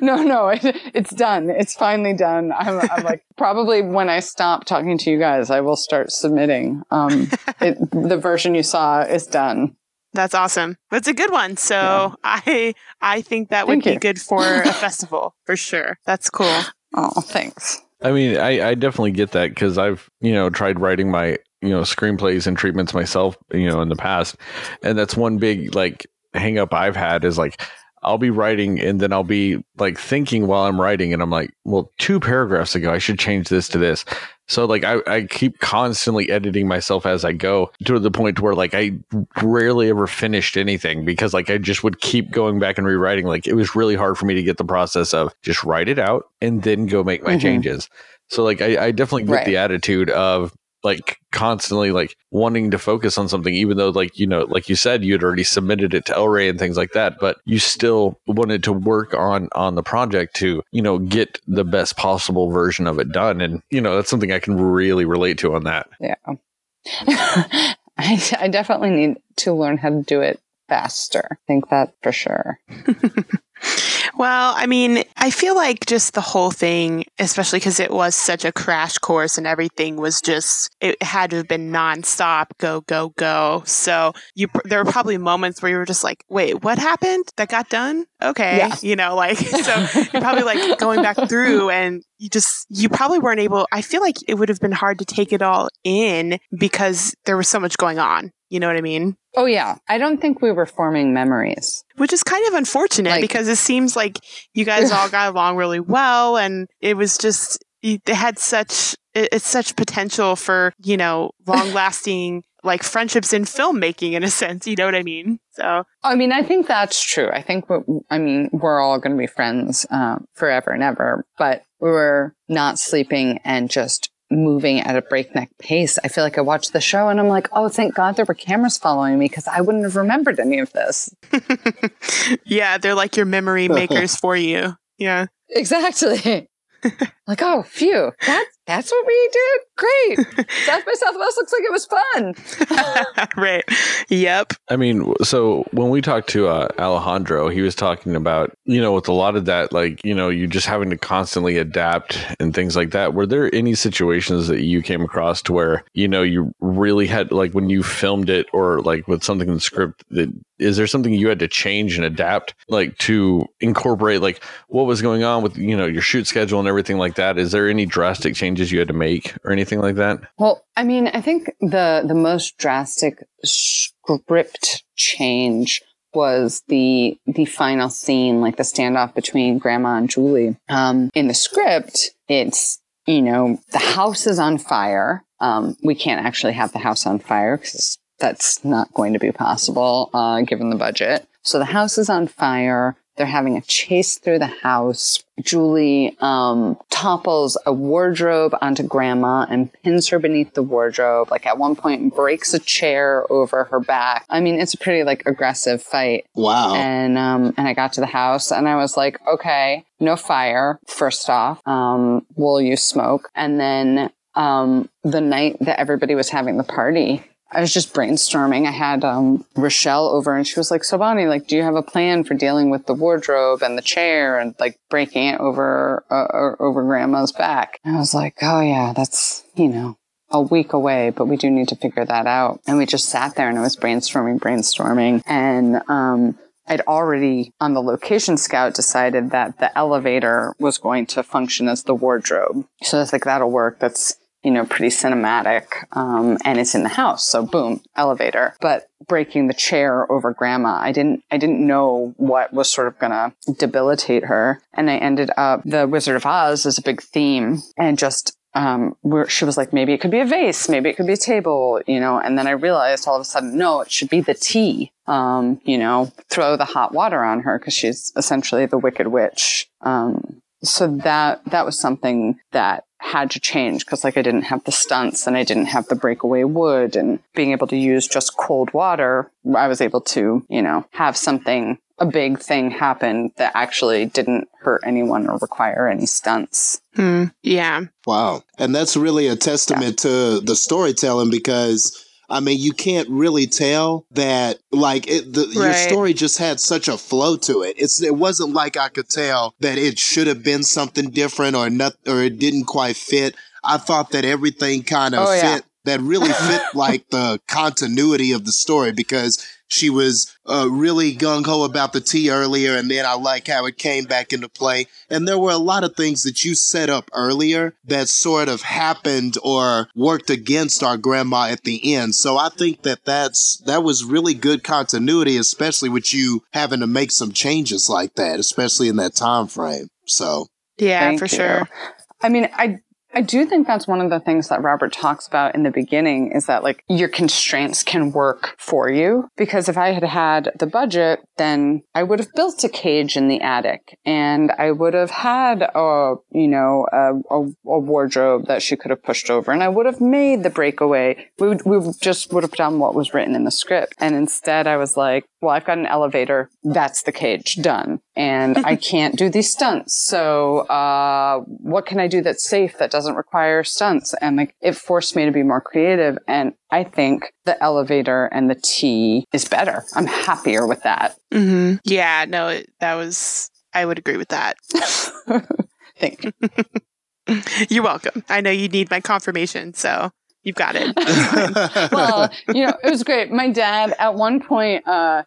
no no it, it's done. It's finally done. I'm, I'm, like [LAUGHS] probably when i stop talking to you guys i will start submitting. Um it, the version you saw is done. That's awesome. That's a good one. So yeah. i i think that would Thank be you. good for a festival for sure. That's cool. Oh thanks. I mean, I, I definitely get that because I've, you know, tried writing my you know screenplays and treatments myself you know in the past and that's one big like hang up i've had is like I'll be writing and then I'll be like thinking while I'm writing and I'm like, well, two paragraphs ago, I should change this to this. So like I, I keep constantly editing myself as I go to the point where like I rarely ever finished anything because like I just would keep going back and rewriting. Like it was really hard for me to get the process of just write it out and then go make my mm-hmm. changes. So like I, I definitely get right. the attitude of like constantly like wanting to focus on something, even though like, you know, like you said, you had already submitted it to El Rey and things like that, but you still wanted to work on, on the project to, you know, get the best possible version of it done. And, you know, that's something I can really relate to on that. Yeah. [LAUGHS] I, I definitely need to learn how to do it faster. I think that for sure. [LAUGHS] Well, I mean, I feel like just the whole thing, especially because it was such a crash course and everything was just, it had to have been nonstop, go, go, go. So you, there were probably moments where you were just like, wait, what happened? That got done? Okay. Yeah. You know, like, [LAUGHS] so you're probably like [LAUGHS] going back through and you just, you probably weren't able, I feel like it would have been hard to take it all in because there was so much going on. You know what I mean? Oh, yeah. I don't think we were forming memories. Which is kind of unfortunate like, because it seems like you guys all [LAUGHS] got along really well and it was just, it had such, it's such potential for, you know, [LAUGHS] long lasting like friendships in filmmaking in a sense. You know what I mean? So, I mean, I think that's true. I think, I mean, we're all going to be friends um, forever and ever, but we were not sleeping and just moving at a breakneck pace. I feel like I watched the show and I'm like, oh, thank God there were cameras following me because I wouldn't have remembered any of this. [LAUGHS] yeah, they're like your memory uh-huh. makers for you. Yeah. Exactly. [LAUGHS] like, oh, phew, that, that's what we did? Great. [LAUGHS] South by Southwest looks like it was fun. [LAUGHS] right. Yep. I mean, so when we talked to uh, Alejandro, he was talking about, you know, with a lot of that, like, you know, you just having to constantly adapt and things like that. Were there any situations that you came across to where, you know, you really had, like, when you filmed it or like with something in the script that is there something you had to change and adapt like to incorporate like what was going on with you know your shoot schedule and everything like that? Is there any drastic changes you had to make or anything like that? Well i mean i think the the most drastic script change was the the final scene like the standoff between grandma and julie. Um in the script it's you know the house is on fire. Um we can't actually have the house on fire because that's not going to be possible uh, given the budget. So the house is on fire. They're having a chase through the house. Julie um, topples a wardrobe onto Grandma and pins her beneath the wardrobe. Like at one point, breaks a chair over her back. I mean, it's a pretty like aggressive fight. Wow. And um, and I got to the house and I was like, okay, no fire. First off, um, we'll use smoke. And then um, the night that everybody was having the party, I was just brainstorming. I had um, Rochelle over and she was like, So, Bonnie, like, do you have a plan for dealing with the wardrobe and the chair and like breaking it over, uh, over grandma's back? And I was like, Oh, yeah, that's, you know, a week away, but we do need to figure that out. And we just sat there and I was brainstorming, brainstorming. And, um, I'd already on the location scout decided that the elevator was going to function as the wardrobe. So I was like, that'll work. That's, you know, pretty cinematic. Um, and it's in the house. So boom, elevator. But breaking the chair over grandma, I didn't, I didn't know what was sort of gonna debilitate her. And I ended up, the Wizard of Oz is a big theme and just um, where she was like, maybe it could be a vase, maybe it could be a table, you know, and then I realized all of a sudden, no, it should be the tea. Um, you know, throw the hot water on her because she's essentially the wicked witch. Um, so that, that was something that had to change because like I didn't have the stunts and I didn't have the breakaway wood and being able to use just cold water, I was able to, you know, have something a big thing happen that actually didn't hurt anyone or require any stunts. Hmm. Yeah. Wow. And that's really a testament yeah. to the storytelling because I mean, you can't really tell that like it, the, right. your story just had such a flow to it. It's it wasn't like I could tell that it should have been something different or not or it didn't quite fit. I thought that everything kind of oh, fit yeah. that really fit [LAUGHS] like the continuity of the story because she was uh, really gung ho about the tea earlier, and then I like how it came back into play. And there were a lot of things that you set up earlier that sort of happened or worked against our grandma at the end. So I think that that's that was really good continuity, especially with you having to make some changes like that, especially in that time frame. So yeah, Thank for you. sure. I mean, I I do think that's one of the things that Robert talks about in the beginning is that like your constraints can work for you. Because if I had had the budget, then I would have built a cage in the attic and I would have had a, you know, a, a, a wardrobe that she could have pushed over and I would have made the breakaway. We would, we just would have done what was written in the script. And instead I was like, well, I've got an elevator. That's the cage done. And I [LAUGHS] can't do these stunts. So, uh, what can I do that's safe that doesn't require stunts? And like, it forced me to be more creative. And I think the elevator and the tea is better. I'm happier with that. Mm-hmm. Yeah, no, that was, I would agree with that. [LAUGHS] [LAUGHS] Thank you. You're welcome. I know you need my confirmation. So you've got it. well, you know, it was great. My dad, at one point, uh,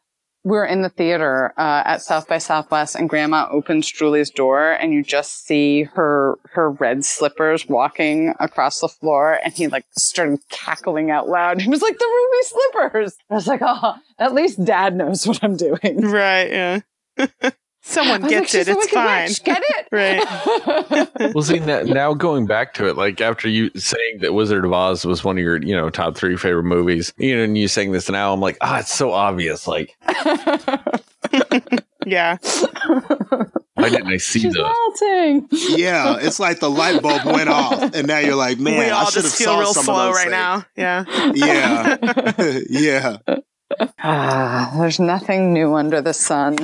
we were in the theater uh, at South by Southwest, and Grandma opens Julie's door, and you just see her her red slippers walking across the floor, and he like started cackling out loud. [LAUGHS] He was like, "The ruby slippers!" I was like, "Oh, at least Dad knows what I'm doing." Right? Yeah. [LAUGHS] Someone gets like, it. It's fine. Get it? [LAUGHS] right. [LAUGHS] well, see, now, now, going back to it, like after you saying that Wizard of Oz was one of your, you know, top three favorite movies, you know, and you saying this now, I'm like, ah, oh, it's so obvious. Like, [LAUGHS] yeah. Why didn't I see She's those? Melting. Yeah, it's like the light bulb went off, and now you're like, man, we all I should just have feel saw real slow right things. now. Yeah. Yeah, yeah. Ah, there's nothing new under the sun.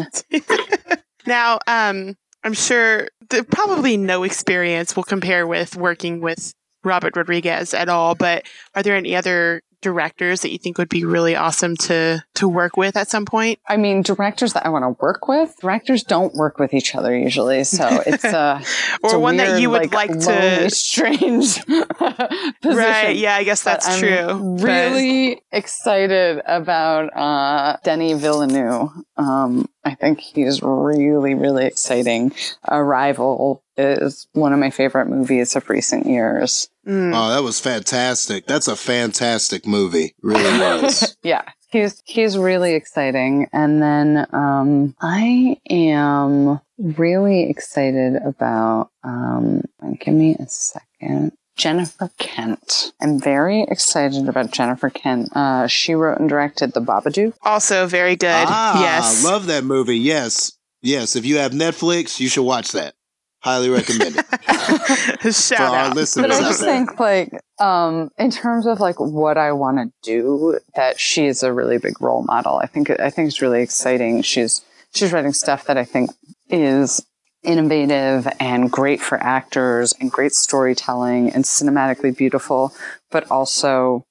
Now, um, I'm sure probably no experience will compare with working with Robert Rodriguez at all, but are there any other directors that you think would be really awesome to to work with at some point? I mean, directors that I want to work with. Directors don't work with each other usually, so [LAUGHS] it's uh, or it's one weird, that you would like, like to strange [LAUGHS] Right? Yeah, I guess that's I'm true. Really excited about uh, Denis Villeneuve. Um, I think he's really, really exciting. Arrival is one of my favorite movies of recent years. Mm. Oh, that was fantastic. That's a fantastic movie. Really was. [LAUGHS] yeah. He's he's really exciting. And then um I am really excited about um give me a second. Jennifer Kent. I'm very excited about Jennifer Kent. Uh, she wrote and directed The Babadook. Also very good. Ah, yes. love that movie. Yes. Yes. If you have Netflix, you should watch that. Highly recommend it. [LAUGHS] Shout For out. But I just think like um, in terms of like what I want to do, that she is a really big role model. I think I think it's really exciting. She's she's writing stuff that I think is innovative and great for actors and great storytelling and cinematically beautiful, but also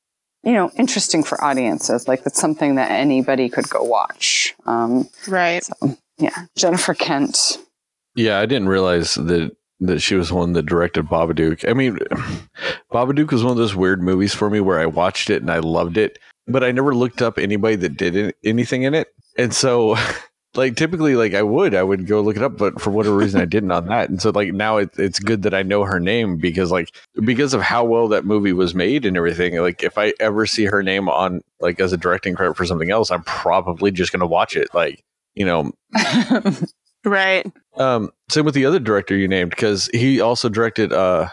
you know, interesting for audiences. Like it's something that anybody could go watch. Um, Right. so, yeah, Jennifer Kent. Yeah, I didn't realize that that she was one that directed Babadook. I mean, [SIGHS] Babadook was one of those weird movies for me where I watched it and I loved it, but I never looked up anybody that did anything in it. And so, [LAUGHS] like typically, like I would, I would go look it up, but for whatever reason, I didn't on that. And so, like now, it, it's good that I know her name because, like, because of how well that movie was made and everything. Like, if I ever see her name on like as a directing credit for something else, I'm probably just gonna watch it. Like, you know, [LAUGHS] Right. Um, same with the other director you named because he also directed uh,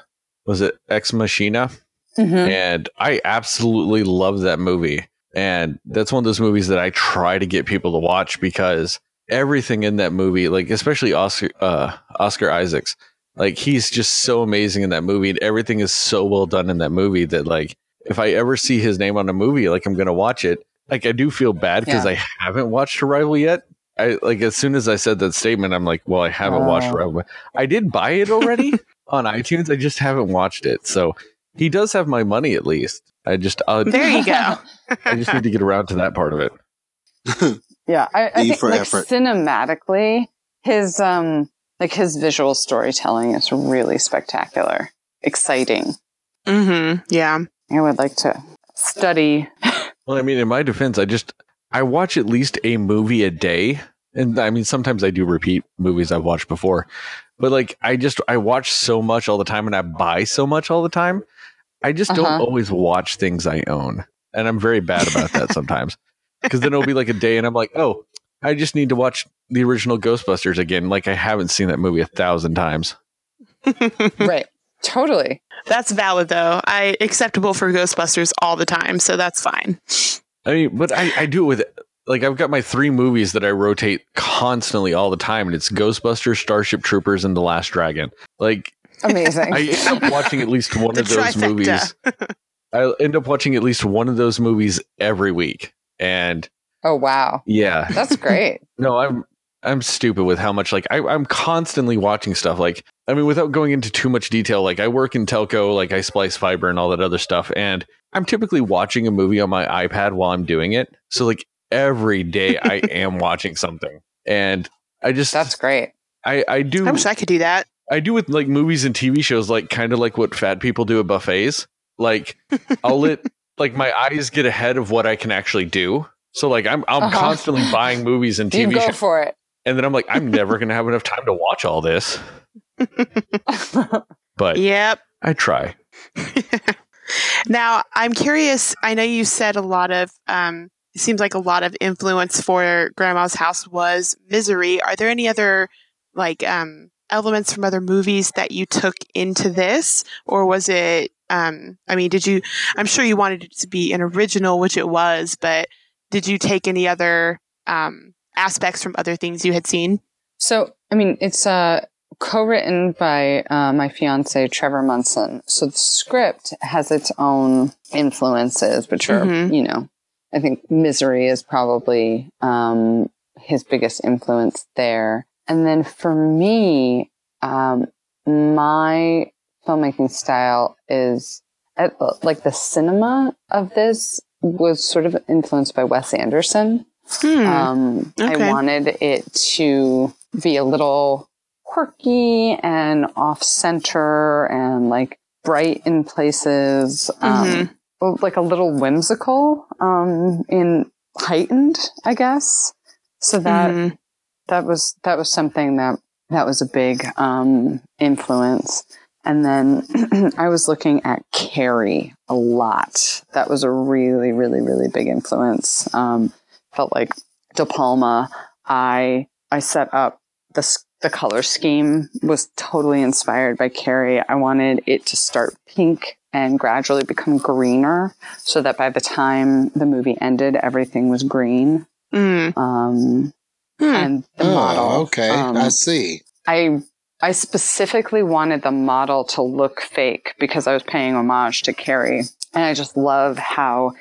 was it Ex Machina, Mhm. and I absolutely love that movie. And that's one of those movies that I try to get people to watch because everything in that movie, like especially Oscar uh, Oscar Isaacs, like he's just so amazing in that movie, and everything is so well done in that movie that like if I ever see his name on a movie, like I'm gonna watch it. Like I do feel bad because Yeah. I haven't watched Arrival yet. I like as soon as I said that statement, I'm like, well, I haven't watched Oh. Arrival. I did buy it already [LAUGHS] on iTunes. I just haven't watched it. So he does have my money at least. I just uh, There you go. I just need to get around to that part of it. [LAUGHS] Yeah, I think for like effort. cinematically, his um like his visual storytelling is really spectacular, exciting. Mm-hmm. Yeah. I would like to study. [LAUGHS] Well, I mean, in my defense, I just I watch at least a movie a day, and I mean sometimes I do repeat movies I've watched before, but like I just I watch so much all the time, and I buy so much all the time. I just don't Uh-huh. always watch things I own, and I'm very bad about that sometimes. Because then it'll be like a day, and I'm like, oh, I just need to watch the original Ghostbusters again. Like I haven't seen that movie a thousand times. [LAUGHS] right. Totally. That's valid though. I acceptable for Ghostbusters all the time, so that's fine. I mean, but I, I do it with like I've got my three movies that I rotate constantly all the time, and it's Ghostbusters, Starship Troopers, and The Last Dragon. Like [LAUGHS] Amazing. I end up watching at least one of those trifecta. movies. I end up watching at least one of those movies every week, and oh wow. yeah, That's [LAUGHS] great. no, I'm I'm stupid with how much like I, I'm constantly watching stuff. Like I mean, without going into too much detail, like I work in telco, like I splice fiber and all that other stuff, and I'm typically watching a movie on my iPad while I'm doing it. So like every day I [LAUGHS] am watching something, and I just That's great. I I do I wish I could do that. I do with like movies and TV shows, like kind of like what fat people do at buffets. Like I'll let [LAUGHS] like my eyes get ahead of what I can actually do. So like I'm I'm Uh-huh. constantly buying movies and You TV go shows, for it. And then I'm like I'm never gonna have enough time to watch all this. But Yep. I try. [LAUGHS] now, I'm curious. I know you said a lot of, um, it seems like a lot of influence for Grandma's House was Misery. Are there any other, like, um, elements from other movies that you took into this? Or was it, um, I mean, did you, I'm sure you wanted it to be an original, which it was, but did you take any other, um, aspects from other things you had seen? So, I mean, it's uh, co-written by uh, my fiance Trevor Munson. So the script has its own influences, which are, Mhm. you know, I think Misery is probably um, his biggest influence there. And then for me, um, my filmmaking style is uh, like the cinema of this was sort of influenced by Wes Anderson. Hmm. Um, I wanted it to be a little quirky and off center and like bright in places, um, like a little whimsical, um, in heightened, I guess. So that, Mhm. that was, that was something that, that was a big, um, influence. And then [CLEARS THROAT] I was looking at Carrie a lot. That was a really, really, really big influence. Um, felt like De Palma. I I set up the the color scheme was totally inspired by Carrie. I wanted it to start pink and gradually become greener, so that by the time the movie ended, everything was green. Mm. Um, Hmm. and the Oh, model. okay. um, I see. I I specifically wanted the model to look fake because I was paying homage to Carrie, and I just love how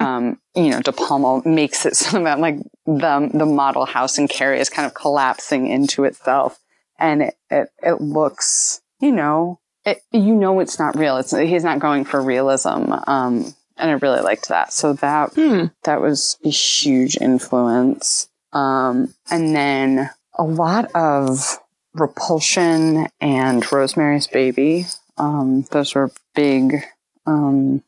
um, you know De Palma makes it [LAUGHS] so that like the the model house in Carrie is kind of collapsing into itself, and it it, it looks you know it, you know it's not real. It's he's not going for realism. Um, and I really liked that. So that Hmm. that was a huge influence. Um, and then a lot of Repulsion and Rosemary's Baby. Um, those were big, um,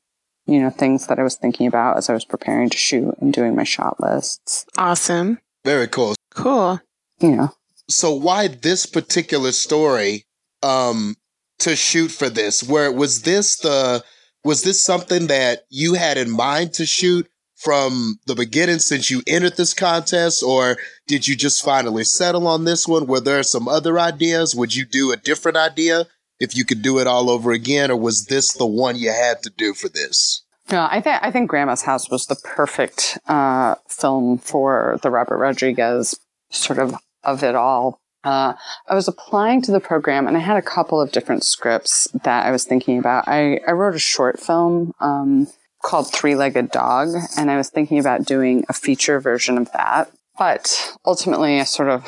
you know, things that I was thinking about as I was preparing to shoot and doing my shot lists. Awesome. Very cool. Cool. You know, So why this particular story um to shoot for this? Where was this the was this something that you had in mind to shoot from the beginning since you entered this contest or did you just finally settle on this one? Were there some other ideas? Would you do a different idea if you could do it all over again or was this the one you had to do for this? No, I think I think Grandma's House was the perfect uh, film for the Robert Rodriguez sort of of it all. Uh, I was applying to the program, and I had a couple of different scripts that I was thinking about. I, I wrote a short film um, called Three Legged Dog, and I was thinking about doing a feature version of that. But ultimately, I sort of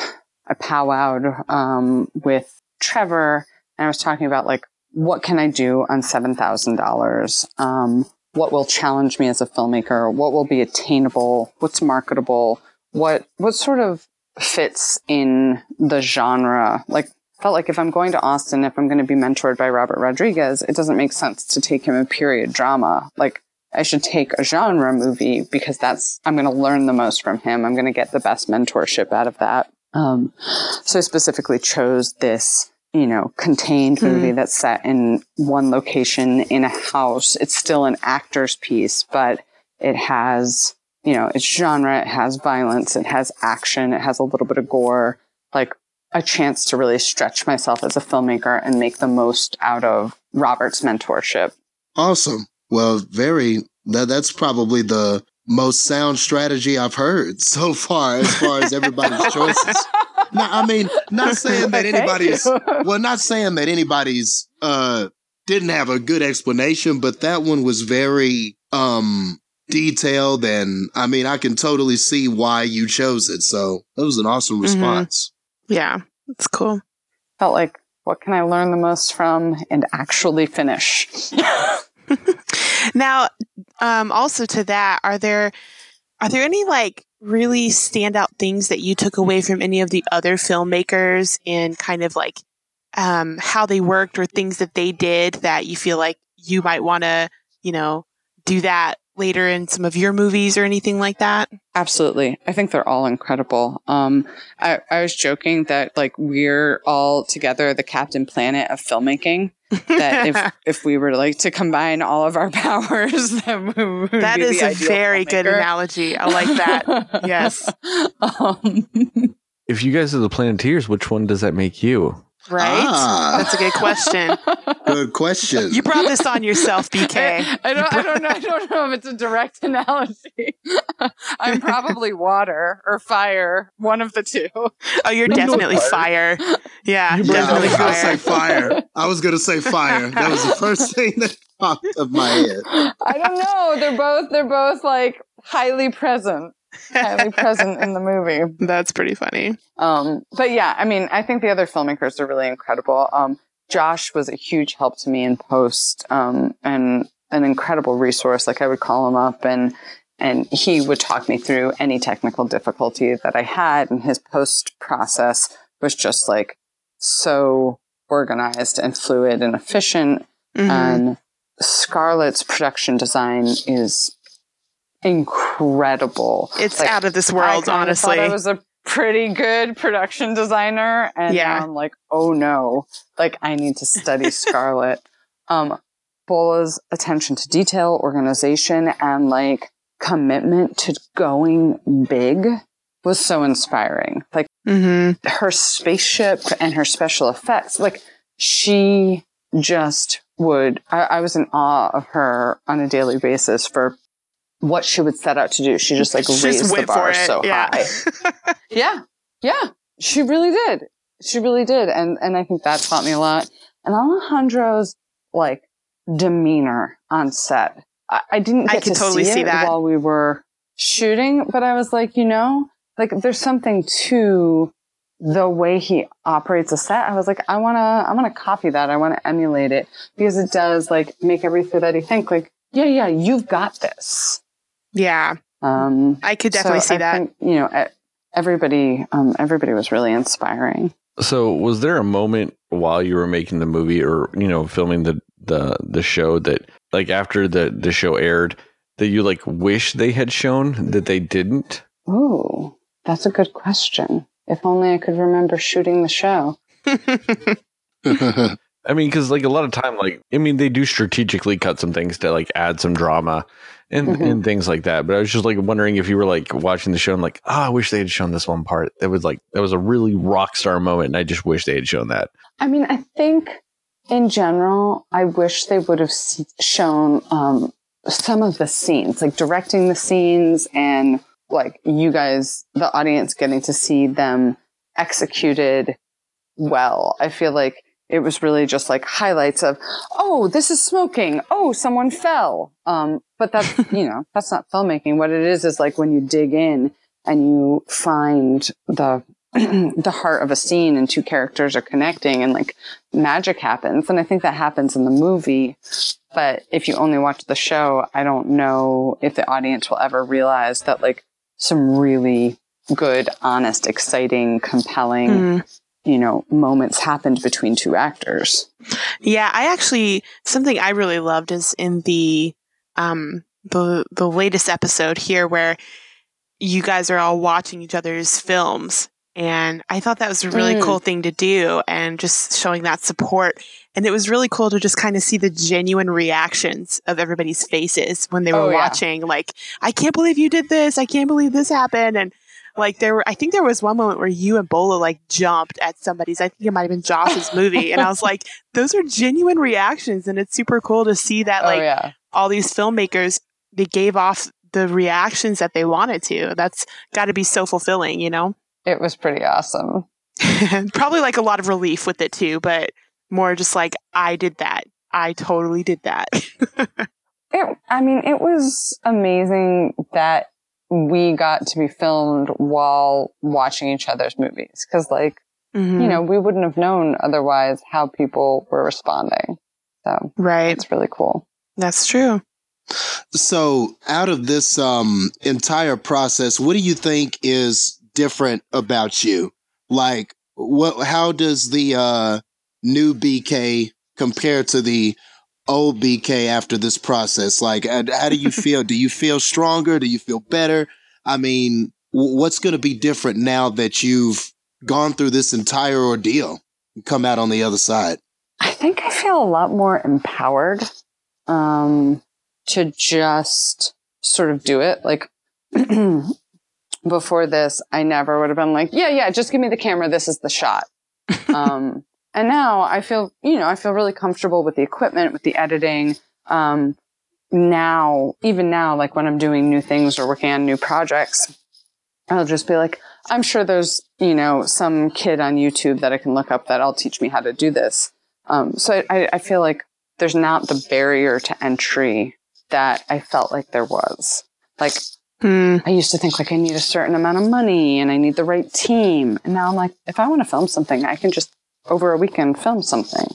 I powwowed um, with Trevor, and I was talking about like what can I do on seven thousand dollars. Um, what will challenge me as a filmmaker? What will be attainable? What's marketable? What what sort of fits in the genre? Like felt like if I'm going to Austin, if I'm going to be mentored by Robert Rodriguez, it doesn't make sense to take him a period drama. Like I should take a genre movie because that's I'm going to learn the most from him. I'm going to get the best mentorship out of that. Um, so I specifically chose this you know, contained movie hmm. that's set in one location in a house. It's still an actor's piece, but it has, you know, it's genre, it has violence, it has action, it has a little bit of gore, like a chance to really stretch myself as a filmmaker and make the most out of Robert's mentorship. Awesome. Well, very that that's probably the most sound strategy I've heard [LAUGHS] so far as far as everybody's [LAUGHS] choices. No, I mean, not saying that anybody's [LAUGHS] well, not saying that anybody's uh didn't have a good explanation, but that one was very um detailed and I mean I can totally see why you chose it. So that was an awesome Mhm. response. Yeah. It's cool. Felt like, what can I learn the most from and actually finish? [LAUGHS] Now, um, also to that, are there are there any like really standout things that you took away from any of the other filmmakers and kind of like um, how they worked or things that they did that you feel like you might want to, you know, do that later in some of your movies or anything like that? Absolutely. I think they're all incredible. Um, I, I was joking that like we're all together the Captain Planet of filmmaking. That if [LAUGHS] if we were like to combine all of our [LAUGHS] powers, that we would that be is the a ideal very good analogy. I like that. [LAUGHS] Yes. um, If you guys are the Planeteers, which one does that make you? Right? Ah. That's a good question. [LAUGHS] Good question. You brought this on yourself, [LAUGHS] BK. I, I don't. I don't know. I don't know if it's a direct [LAUGHS] analogy. I'm probably water or fire, one of the two. Oh, you're No, definitely fire. fire. Yeah, You Yeah, I definitely was gonna fire. say fire. I was gonna say fire. That was the first thing that popped of my head. I don't know. They're both. They're both like highly present, highly [LAUGHS] present in the movie. That's pretty funny. Um, but yeah, I mean, I think the other filmmakers are really incredible. Um, Josh was a huge help to me in post, um, and an incredible resource. Like I would call him up and, and he would talk me through any technical difficulty that I had. And his post process was just like so organized and fluid and efficient. Mhm. And Scarlett's production design is incredible. it's like, out of this world, kinda honestly. I was a pretty good production designer, and Yeah. I'm like, oh no, like I need to study [LAUGHS] Scarlet. um, Bola's attention to detail, organization, and like commitment to going big was so inspiring. Like mm-hmm. her spaceship and her special effects, like she just would. I, I was in awe of her on a daily basis for what she would set out to do. She just like Just raised the bar so yeah. high. [LAUGHS] Yeah. Yeah. She really did. She really did. And and I think that taught me a lot. And Alejandro's like demeanor on set. I, I didn't I get could to totally see, see it that. while we were shooting, but I was like, you know, like there's something to the way he operates a set. I was like, I wanna I wanna copy that. I wanna emulate it because it does like make everything that he think like yeah, yeah, you've got this. Yeah, Um, I could definitely so see I that. think, you know, everybody, um, everybody was really inspiring. So, was there a moment while you were making the movie, or you know, filming the the the show that, like, after the the show aired, that you like wish they had shown that they didn't? Ooh, that's a good question. If only I could remember shooting the show. [LAUGHS] [LAUGHS] I mean, because like a lot of time, like I mean, they do strategically cut some things to like add some drama and Mhm. and things like that. But I was just like wondering if you were like watching the show and like, oh, I wish they had shown this one part. That was like that was a really rock star moment, and I just wish they had shown that. I mean, I think in general, I wish they would have shown um, some of the scenes, like directing the scenes and like you guys, the audience, getting to see them executed well. I feel like it was really just like highlights of, oh, this is smoking. Oh, someone fell. Um, but that's, [LAUGHS] you know, that's not filmmaking. What it is is like when you dig in and you find the [CLEARS THROAT] the heart of a scene and two characters are connecting and like magic happens. And I think that happens in the movie. But if you only watch the show, I don't know if the audience will ever realize that like some really good, honest, exciting, compelling, Mm. you know, moments happened between two actors. Yeah, I actually something I really loved is in the um the the latest episode here where you guys are all watching each other's films and I thought that was a really Mm. cool thing to do and just showing that support and it was really cool to just kind of see the genuine reactions of everybody's faces when they were Oh, yeah. watching like I can't believe you did this I can't believe this happened and like there were I think there was one moment where you and Bola like jumped at somebody's I think it might have been Josh's movie and I was [LAUGHS] like those are genuine reactions and it's super cool to see that like oh yeah. All these filmmakers they gave off the reactions that they wanted to that's got to be so fulfilling you know It was pretty awesome. [LAUGHS] probably like a lot of relief with it too but more just like i did that i totally did that [LAUGHS] It, I mean, it was amazing that we got to be filmed while watching each other's movies. Cause like, Mhm. you know, we wouldn't have known otherwise how people were responding. So right it's really cool. That's true So, out of this um, entire process, what do you think is different about you? Like, what? How does the uh, new BK compare to the old BK after this process? Like, how do you [LAUGHS] feel? do you feel stronger? Do you feel better? I mean, what's going to be different now that you've gone through this entire ordeal and come out on the other side? I think I feel a lot more empowered um, to just sort of do it. Like [CLEARS THROAT] before this, I never would have been like, yeah, yeah, just give me the camera. This is the shot. [LAUGHS] um, and now I feel, you know, I feel really comfortable with the equipment, with the editing. Um, now, even now, like when I'm doing new things or working on new projects, I'll just be like, I'm sure there's, you know, some kid on YouTube that I can look up that'll teach me how to do this. Um, so I, I, I feel like there's not the barrier to entry that I felt like there was. Like Hmm. I used to think like I need a certain amount of money and I need the right team. And now I'm like, if I want to film something, I can just over a weekend film something.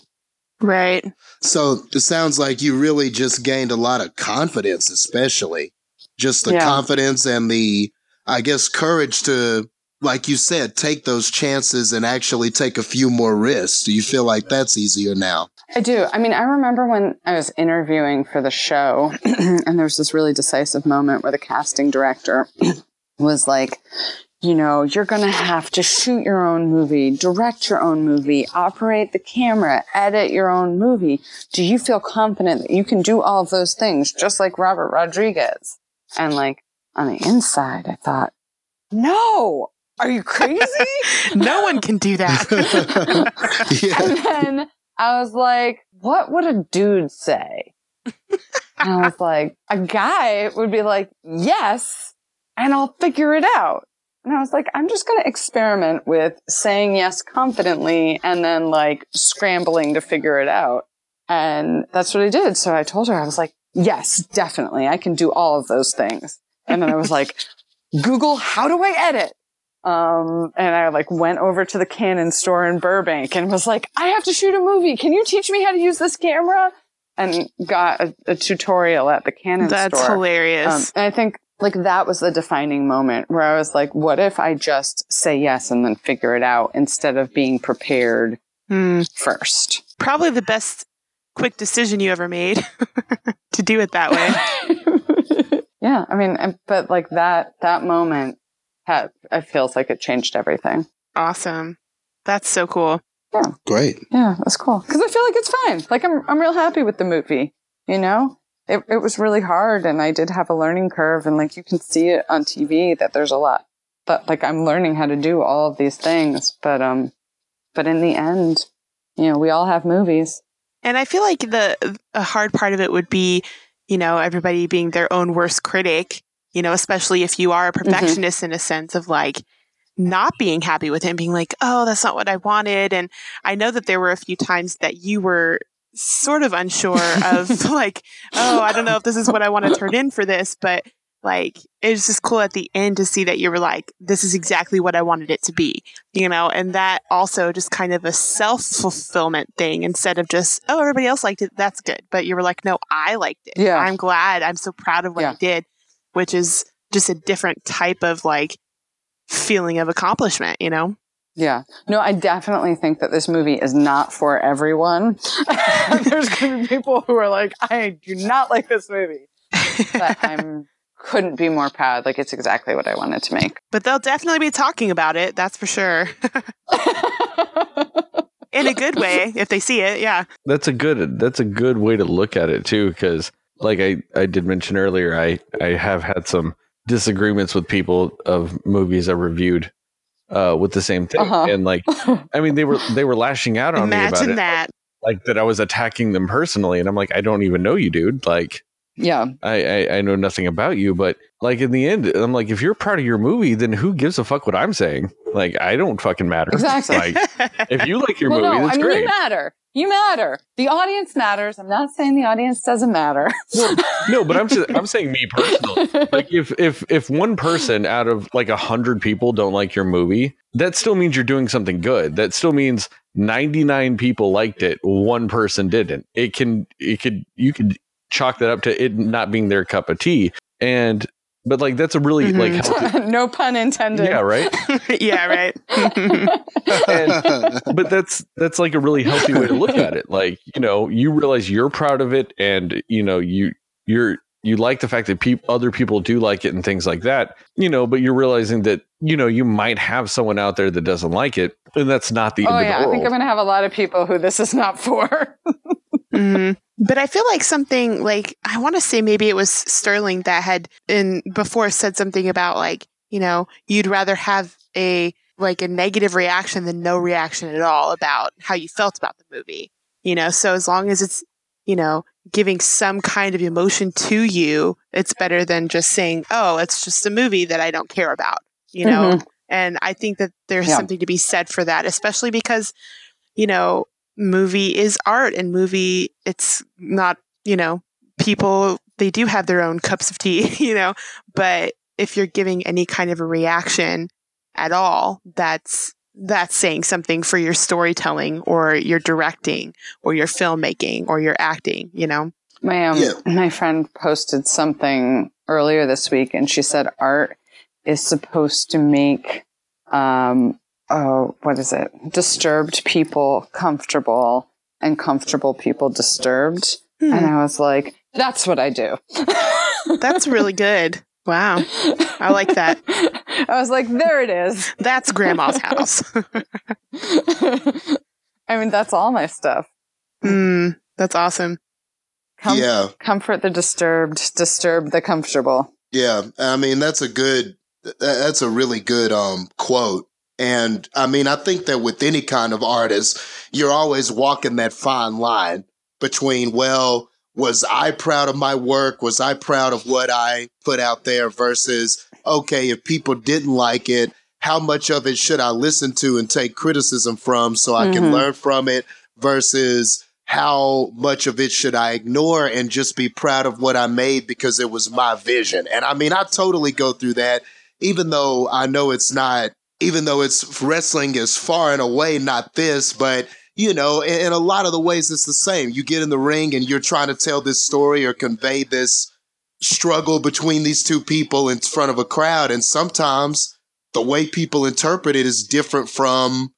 right So it sounds like you really just gained a lot of confidence, especially just the Yeah. confidence and the, I guess, courage to, like you said, take those chances and actually take a few more risks. Do you feel like that's easier now? I do. I mean, I remember when I was interviewing for the show, [CLEARS THROAT] and there was this really decisive moment where the casting director [CLEARS THROAT] was like, you know, you're going to have to shoot your own movie, direct your own movie, operate the camera, edit your own movie. Do you feel confident that you can do all of those things just like Robert Rodriguez? And like on the inside, I thought, no, are you crazy? [LAUGHS] no one can do that yeah. [LAUGHS] And then I was like, what would a dude say? and I was like, a guy would be like, yes, and I'll figure it out. And I was like, I'm just going to experiment with saying yes confidently and then like scrambling to figure it out. And that's what I did. So I told her, I was like, yes, definitely. I can do all of those things. And then I was like, Google, how do I edit? Um, and I like went over to the Canon store in Burbank and was like, I have to shoot a movie. Can you teach me how to use this camera? and got a, a tutorial at the Canon That's store. Um, hilarious. and I think like that was the defining moment where I was like, what if I just say yes and then figure it out instead of being prepared Hmm. first? Probably the best quick decision you ever made [LAUGHS] to do it that way. [LAUGHS] yeah, I mean, but like that that moment had it feels like it changed everything. Awesome. That's so cool. Yeah. Great. Yeah, that's cool because I feel like it's fine. Like I'm I'm real happy with the movie. You know, it it was really hard, and I did have a learning curve, and like you can see it on TV that there's a lot. But like I'm learning how to do all of these things, but um, but in the end, you know, we all have movies. And I feel like the a hard part of it would be, you know, everybody being their own worst critic, you know, especially if you are a mm-hmm. perfectionist in a sense of like not being happy with him, being like, oh, that's not what I wanted. And I know that there were a few times that you were sort of unsure of [LAUGHS] like, oh, I don't know if this is what I want to turn in for this, but like it was just cool at the end to see that you were like, this is exactly what I wanted it to be, you know, and that also just kind of a self fulfillment thing instead of just, oh, everybody else liked it. That's good. But you were like, no, I liked it. Yeah. I'm glad. I'm so proud of what I did, which is just a different type of like feeling of accomplishment, you know? Yeah. No, I definitely think that this movie is not for everyone. [LAUGHS] There's going to be people who are like, I do not like this movie. But [LAUGHS] I'm couldn't be more proud. Like it's exactly what I wanted to make. But they'll definitely be talking about it. That's for sure. [LAUGHS] In a good way, if they see it. Yeah. That's a good that's a good way to look at it too because like I I did mention earlier I I have had some disagreements with people of movies I reviewed uh with the same thing Uh-huh. and like I mean they were they were lashing out on me about Imagine it that. like that I was attacking them personally and I'm like I don't even know you dude like yeah. I, I I know nothing about you but like in the end I'm like if you're proud of your movie then who gives a fuck what I'm saying like I don't fucking matter Exactly. like if you like your well, movie no, that's I mean, great you matter. You matter. The audience matters. I'm not saying the audience doesn't matter. no but I'm just, [LAUGHS] I'm saying me personally like if if if one person out of like a hundred people don't like your movie that still means you're doing something good that still means 99 people liked it one person didn't it can it could you could chalk that up to it not being their cup of tea and but like that's a really Mhm. like [LAUGHS] no pun intended. yeah right [LAUGHS] yeah, right. [LAUGHS] but that's that's like a really healthy way to look at it like you know you realize you're proud of it and you know you you're you like the fact that peop other people do like it and things like that you know but you're realizing that you know you might have someone out there that doesn't like it and that's not the Oh end yeah, of I think I'm going to have a lot of people who this is not for. Mhm. But I feel like something like I want to say maybe it was Sterling that had in before said something about like you know you'd rather have a like a negative reaction than no reaction at all about how you felt about the movie. You know, so as long as it's you know giving some kind of emotion to you, it's better than just saying, "Oh, it's just a movie that I don't care about." You know, mm-hmm. and I think that there's Yeah. something to be said for that, especially because you know movie is art and movie it's not you know people they do have their own cups of tea [LAUGHS] you know but if you're giving any kind of a reaction at all that's that's saying something for your storytelling or your directing or your filmmaking or your acting you know My um, Yeah. my friend posted something earlier this week, and she said art is supposed to make um oh what is it disturbed people comfortable and comfortable people disturbed. Hmm, And I was like, that's what I do. that's really [LAUGHS] good wow I like that. I was like, there it is. that's grandma's house [LAUGHS] I mean, that's all my stuff. mm, that's awesome Com- yeah. Comfort the disturbed, disturb the comfortable. Yeah, I mean that's a good that's a really good um quote. And I mean I think that with any kind of artist, you're always walking that fine line between well, was I proud of my work? Was I proud of what I put out there versus okay, if people didn't like it, how much of it should I listen to and take criticism from so I can Mhm. learn from it versus how much of it should I ignore and just be proud of what I made because it was my vision. And I mean, I totally go through that, even though I know it's not, even though it's wrestling is far and away not this, but you know, in, in a lot of the ways it's the same. You get in the ring and you're trying to tell this story or convey this struggle between these two people in front of a crowd. And sometimes the way people interpret it is different from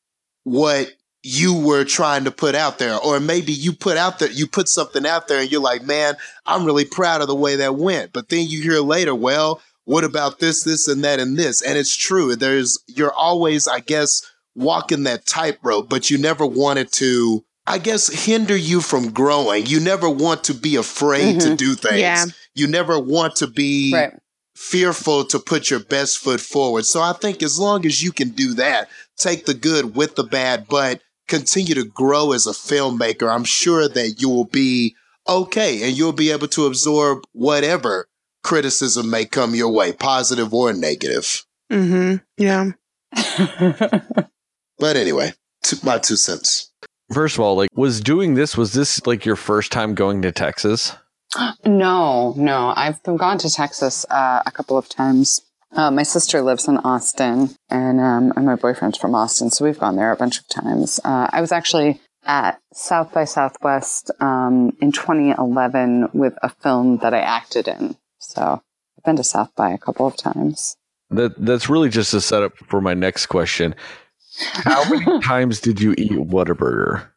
what you were trying to put out there. Or maybe you put out there, you put something out there and you're like, man, I'm really proud of the way that went. But then you hear later, well, what about this, this, and that, and this? And it's true. There's, you're always, I guess, walking that tightrope, but you never wanted to, I guess, hinder you from growing. You never want to be afraid mm-hmm. to do things. Yeah. You never want to be right. fearful to put your best foot forward. So I think as long as you can do that, take the good with the bad, but continue to grow as a filmmaker, I'm sure that you will be okay and you'll be able to absorb whatever criticism may come your way, positive or negative. Mm-hmm. Yeah. [LAUGHS] but anyway, my two cents. First of all, like, was doing this, was this like your first time going to Texas? [GASPS] No, no. I've gone to Texas uh, a couple of times uh, my sister lives in Austin, and, um, and my boyfriend's from Austin, so we've gone there a bunch of times. Uh, I was actually at South by Southwest um, in 2011 with a film that I acted in. So I've been to South by a couple of times. That that's really just a setup for my next question. How many [LAUGHS] times did you eat Whataburger?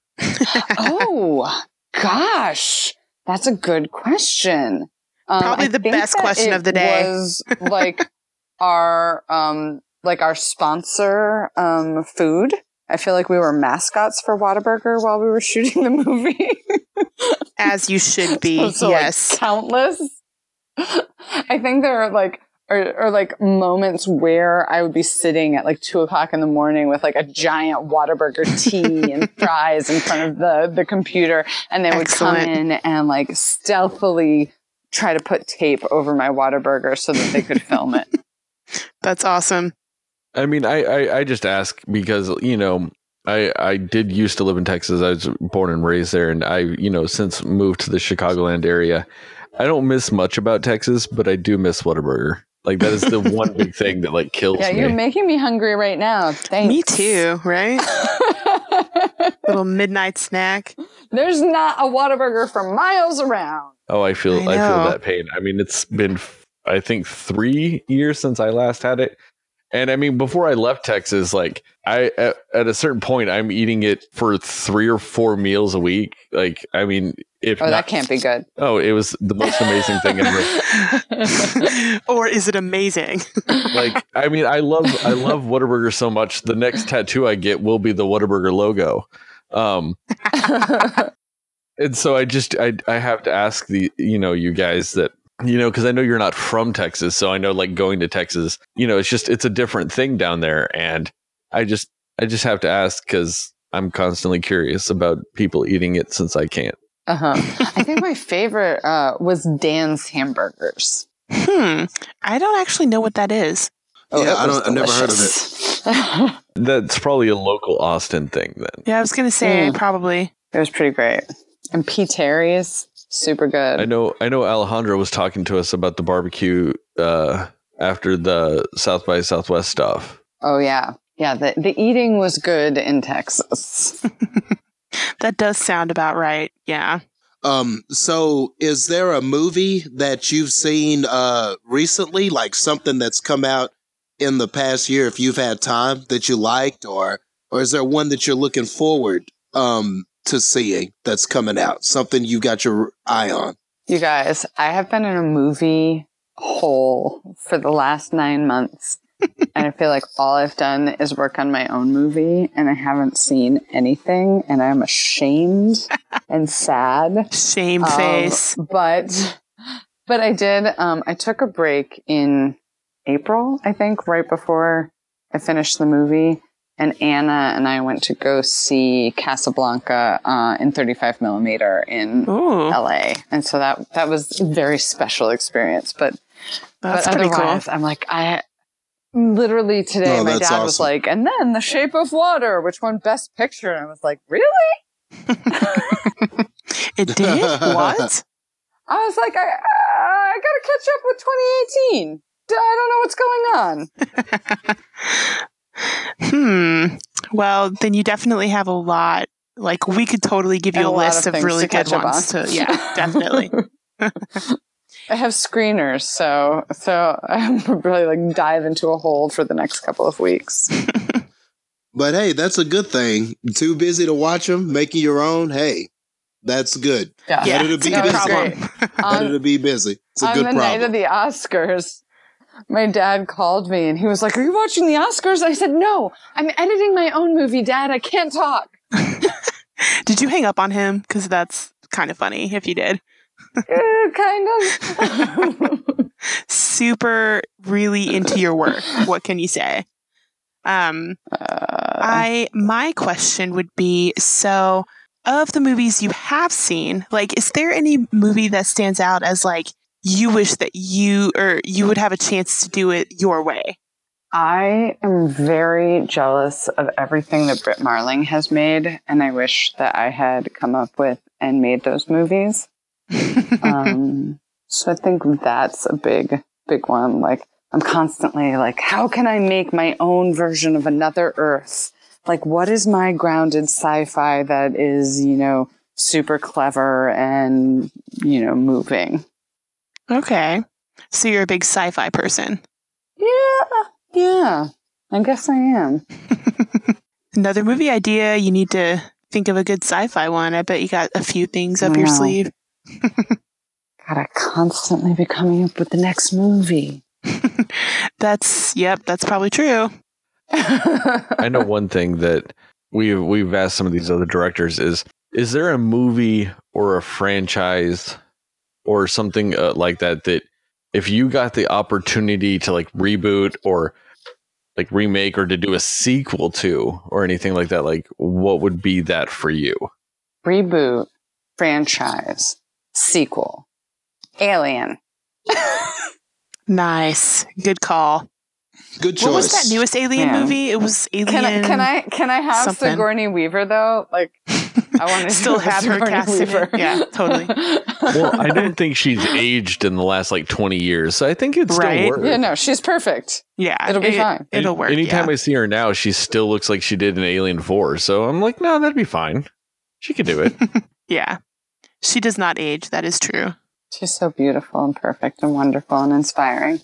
oh gosh, that's a good question. Um, Probably I the best question of the day. Was like [LAUGHS] our um like our sponsor um food. I feel like we were mascots for Whataburger while we were shooting the movie. [LAUGHS] As you should be. so, yes. Like, countless. [LAUGHS] I think there are like or, or like moments where I would be sitting at like two o'clock in the morning with like a giant Whataburger tea [LAUGHS] and fries in front of the, the computer. And they would Excellent. come in and like stealthily try to put tape over my Whataburger so that they could film it. [LAUGHS] That's awesome. I mean, I, I, I just ask because, you know, I, I did used to live in Texas. I was born and raised there. And I, you know, since moved to the Chicagoland area, I don't miss much about Texas, but I do miss Whataburger. Like that is the [LAUGHS] one big thing that like kills yeah, me. you're making me hungry right now. Thanks. Me too, right? [LAUGHS] Little midnight snack. There's not a Whataburger for miles around. Oh, I feel I, I feel that pain. I mean, it's been I think three years since I last had it. And I mean, before I left Texas, like I at, at, a certain point, I'm eating it for three or four meals a week. Like, I mean, if oh, not, that can't be good. Oh, it was the most amazing thing ever. [LAUGHS] or is it amazing? [LAUGHS] like, I mean, I love I love Whataburger so much. The next tattoo I get will be the Whataburger logo. Um, and so I just I I have to ask the you know you guys that you know, because I know you're not from Texas, so I know like going to Texas, you know, it's just it's a different thing down there, and I just I just have to ask because I'm constantly curious about people eating it since I can't. Uh huh. I think my [LAUGHS] favorite uh, was Dan's hamburgers. Hmm. I don't actually know what that is. Oh, yeah, I don't. I've never heard of it. [LAUGHS] That's probably a local Austin thing then. Yeah, I was gonna say mm. probably. It was pretty great. And P. Terry's super good. I know. I know. Alejandro was talking to us about the barbecue uh, after the South by Southwest stuff. Oh yeah, yeah. The the eating was good in Texas. [LAUGHS] that does sound about right. Yeah. Um. So, is there a movie that you've seen uh recently, like something that's come out in the past year, if you've had time that you liked, or or is there one that you're looking forward um to seeing that's coming out? Something you got your eye on? You guys, I have been in a movie hole for the last nine months. And I feel like all I've done is work on my own movie and I haven't seen anything and I'm ashamed [LAUGHS] and sad. Shame um, face. But, but I did, um, I took a break in April, I think, right before I finished the movie and Anna and I went to go see Casablanca uh, in 35 millimeter in Ooh. LA, and so that that was a very special experience. But that's but otherwise, cool. I'm like I literally today. Oh, my dad awesome. was like, and then The Shape of Water, which won Best Picture, and I was like, really? [LAUGHS] it did what? [LAUGHS] I was like, I I got to catch up with 2018. I don't know what's going on. [LAUGHS] Hmm. Well, then you definitely have a lot Like we could totally give you And a, a list of of, really to good ones. on. To, yeah, definitely. I have screeners, so so [LAUGHS] I'm really like dive into a hole for the next couple of weeks. [LAUGHS] But hey, that's a good thing. Too busy to watch them, making your own. Hey, that's good. Yeah, yeah, Better to it's a be busy. problem. [LAUGHS] Better On, to be busy. It's a good problem. on the night of the Oscars, my dad called me and he was like, "Are you watching the Oscars?" I said, "No, I'm editing my own movie, Dad. I can't talk." Did you hang up on him? Because that's kind of funny if you did. [LAUGHS] Kind of. [LAUGHS] Super, really into your work. What can you say? Um, uh, I my question would be so of the movies you have seen, like is there any movie that stands out as like you wish that you or you would have a chance to do it your way? I am very jealous of everything that Brit Marling has made, and I wish that I had come up with and made those movies. Um, so I think that's a big, big one. Like, I'm constantly like, how can I make my own version of another Earth? Like, what is my grounded sci-fi that is, you know, super clever and, you know, moving? okay. So you're a big sci-fi person. Yeah, yeah. I guess I am. [LAUGHS] Another movie idea, you need to think of a good sci-fi one. I bet you got a few things up your sleeve. [LAUGHS] Gotta constantly be coming up with the next movie. [LAUGHS] That's yep, that's probably true. I know one thing that we've we've asked some of these other directors is is there a movie or a franchise or something uh, like that that if you got the opportunity to like reboot or like remake or to do a sequel to or anything like that like what would be that for you Reboot, franchise, sequel, Alien. Nice. Good call. Good choice. What was that newest Alien Yeah. movie? It was Alien. Can I can I can I have something. Sigourney Weaver though? Like I want to [LAUGHS] still have her cast in? Yeah, totally. [LAUGHS] well i don't think she's aged in the last like 20 years so i think it's Right. still work yeah, no, she's perfect. Yeah, It'll be it, fine. It'll work. Anytime yeah. I see her now, she still looks like she did in Alien 4. So I'm like, no, that'd be fine. She could do it. [LAUGHS] yeah, she does not age. That is true. She's so beautiful and perfect and wonderful and inspiring.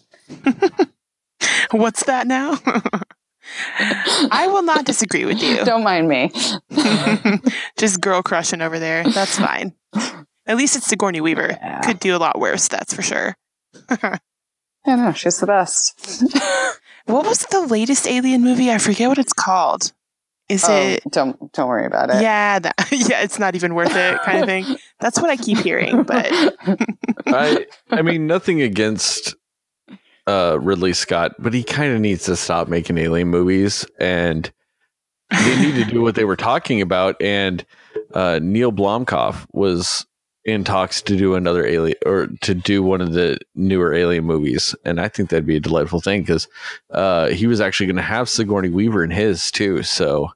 [LAUGHS] What's that now? [LAUGHS] I will not disagree with you. Don't mind me. [LAUGHS] Just girl crushing over there. That's fine. At least it's Sigourney Weaver. Yeah. Could do a lot worse. That's for sure. I know, she's the best. What was the latest Alien movie? I forget what it's called. Is Oh, it? don't don't worry about it. Yeah, that, [LAUGHS] yeah. It's not even worth it, kind of thing. [LAUGHS] That's what I keep hearing. But [LAUGHS] I I mean, nothing against uh, Ridley Scott, but he kind of needs to stop making alien movies and they need to do what they were talking about. And uh, Neil Blomkamp was in talks to do another alien or to do one of the newer alien movies. And I think that'd be a delightful thing because uh, he was actually going to have Sigourney Weaver in his too. So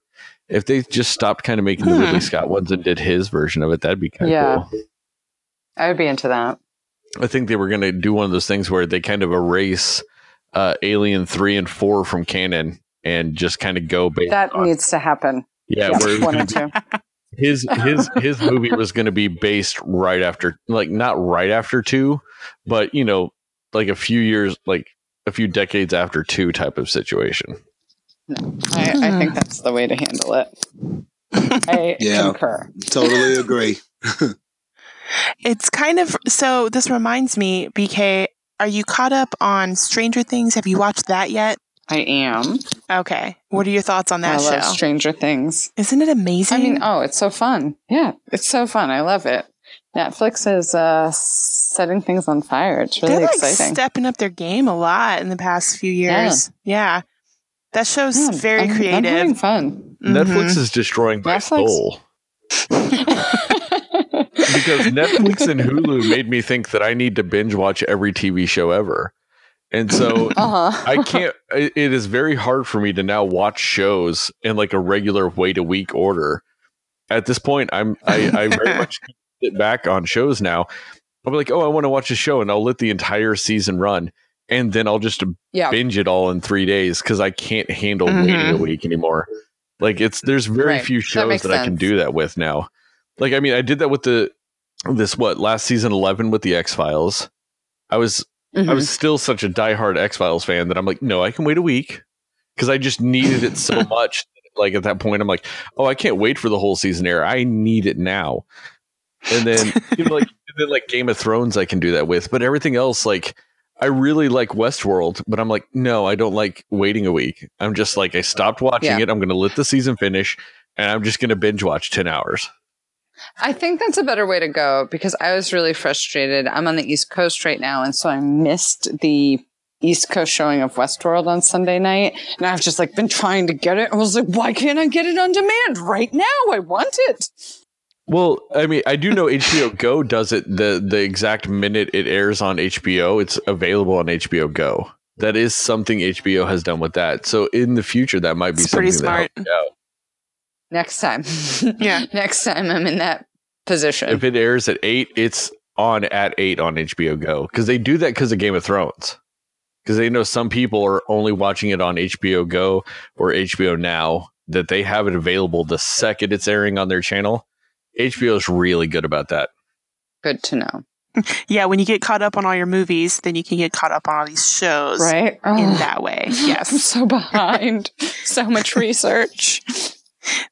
if they just stopped kind of making the Hmm. Ridley Scott ones and did his version of it, that'd be kind of Yeah. cool. I would be into that. I think they were going to do one of those things where they kind of erase uh, Alien three and four from canon and just kind of go based. That on, needs to happen. yeah, Yeah, where one and two. His his [LAUGHS] his movie was going to be based right after, like not right after two, but you know, like a few years, like a few decades after two type of situation. I, I think hmm. that's the way to handle it. [LAUGHS] I Yeah. concur. Totally [LAUGHS] agree. it's kind of so. This reminds me, BK. Are you caught up on Stranger Things? Have you watched that yet? I am. Okay. What are your thoughts on I that love show? Stranger Things. Isn't it amazing? I mean, oh, it's so fun. Yeah, it's so fun. I love it. Netflix is uh, setting things on fire. It's really they're like exciting. stepping up their game a lot in the past few years. Yeah, that show's Yeah, very I'm- I'm creative. having fun. Netflix is destroying my Netflix- soul [LAUGHS] because Netflix and Hulu made me think that I need to binge watch every TV show ever, and so [LAUGHS] uh huh. I can't. It it is very hard for me to now watch shows in like a regular wait a week order. At this point, I'm I, I very [LAUGHS] much sit back on shows now. I'll be like, oh, I want to watch a show, and I'll let the entire season run, and then I'll just Yeah. binge it all in three days because I can't handle waiting a Mhm. week anymore. Like it's there's very Right. few shows makes that, I can do that with now. Like I mean, I did that with the this what last season eleven with the X Files. I was I Mhm. was still such a diehard X Files fan that I'm like, no, I can wait a week because I just needed it so [LAUGHS] much. Like at that point, I'm like, oh, I can't wait for the whole season air. I need it now. And then you know, like then like Game of Thrones, I can do that with, but everything else, like I really like Westworld, but I'm like, no, I don't like waiting a week. I'm just like, I stopped watching Yeah. it. I'm going to let the season finish, and I'm just going to binge watch ten hours. I think that's a better way to go because I was really frustrated. I'm on the East Coast right now, and so I missed the East Coast showing of Westworld on Sunday night. And I've just like been trying to get it. I was like, why can't I get it on demand right now? I want it. Well, I mean, I do know HBO Go does it the the exact minute it airs on HBO. It's available on HBO Go. That is something HBO has done with that. So in the future, that might be It's something pretty that smart. helps out. Next time. [LAUGHS] Yeah. Next time I'm in that position. If it airs at eight, it's on at eight on HBO Go because they do that because of Game of Thrones. Because they know some people are only watching it on HBO Go or HBO Now that they have it available the second it's airing on their channel. HBO is really good about that. Good to know. [LAUGHS] Yeah, when you get caught up on all your movies, then you can get caught up on all these shows Right? in Oh, that way. [LAUGHS] I'm Yes. so behind. so much research.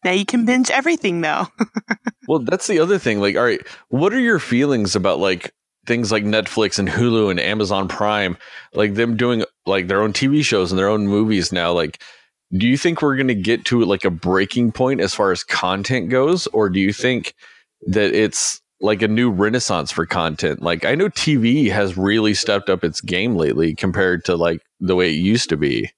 Now you can binge everything though. [LAUGHS] Well, that's the other thing. Like, all right, what are your feelings about like things like Netflix and Hulu and Amazon Prime, like them doing like their own TV shows and their own movies now? Like, do you think we're going to get to like a breaking point as far as content goes, or do you think that it's like a new renaissance for content? Like, I know TV has really stepped up its game lately compared to like the way it used to be.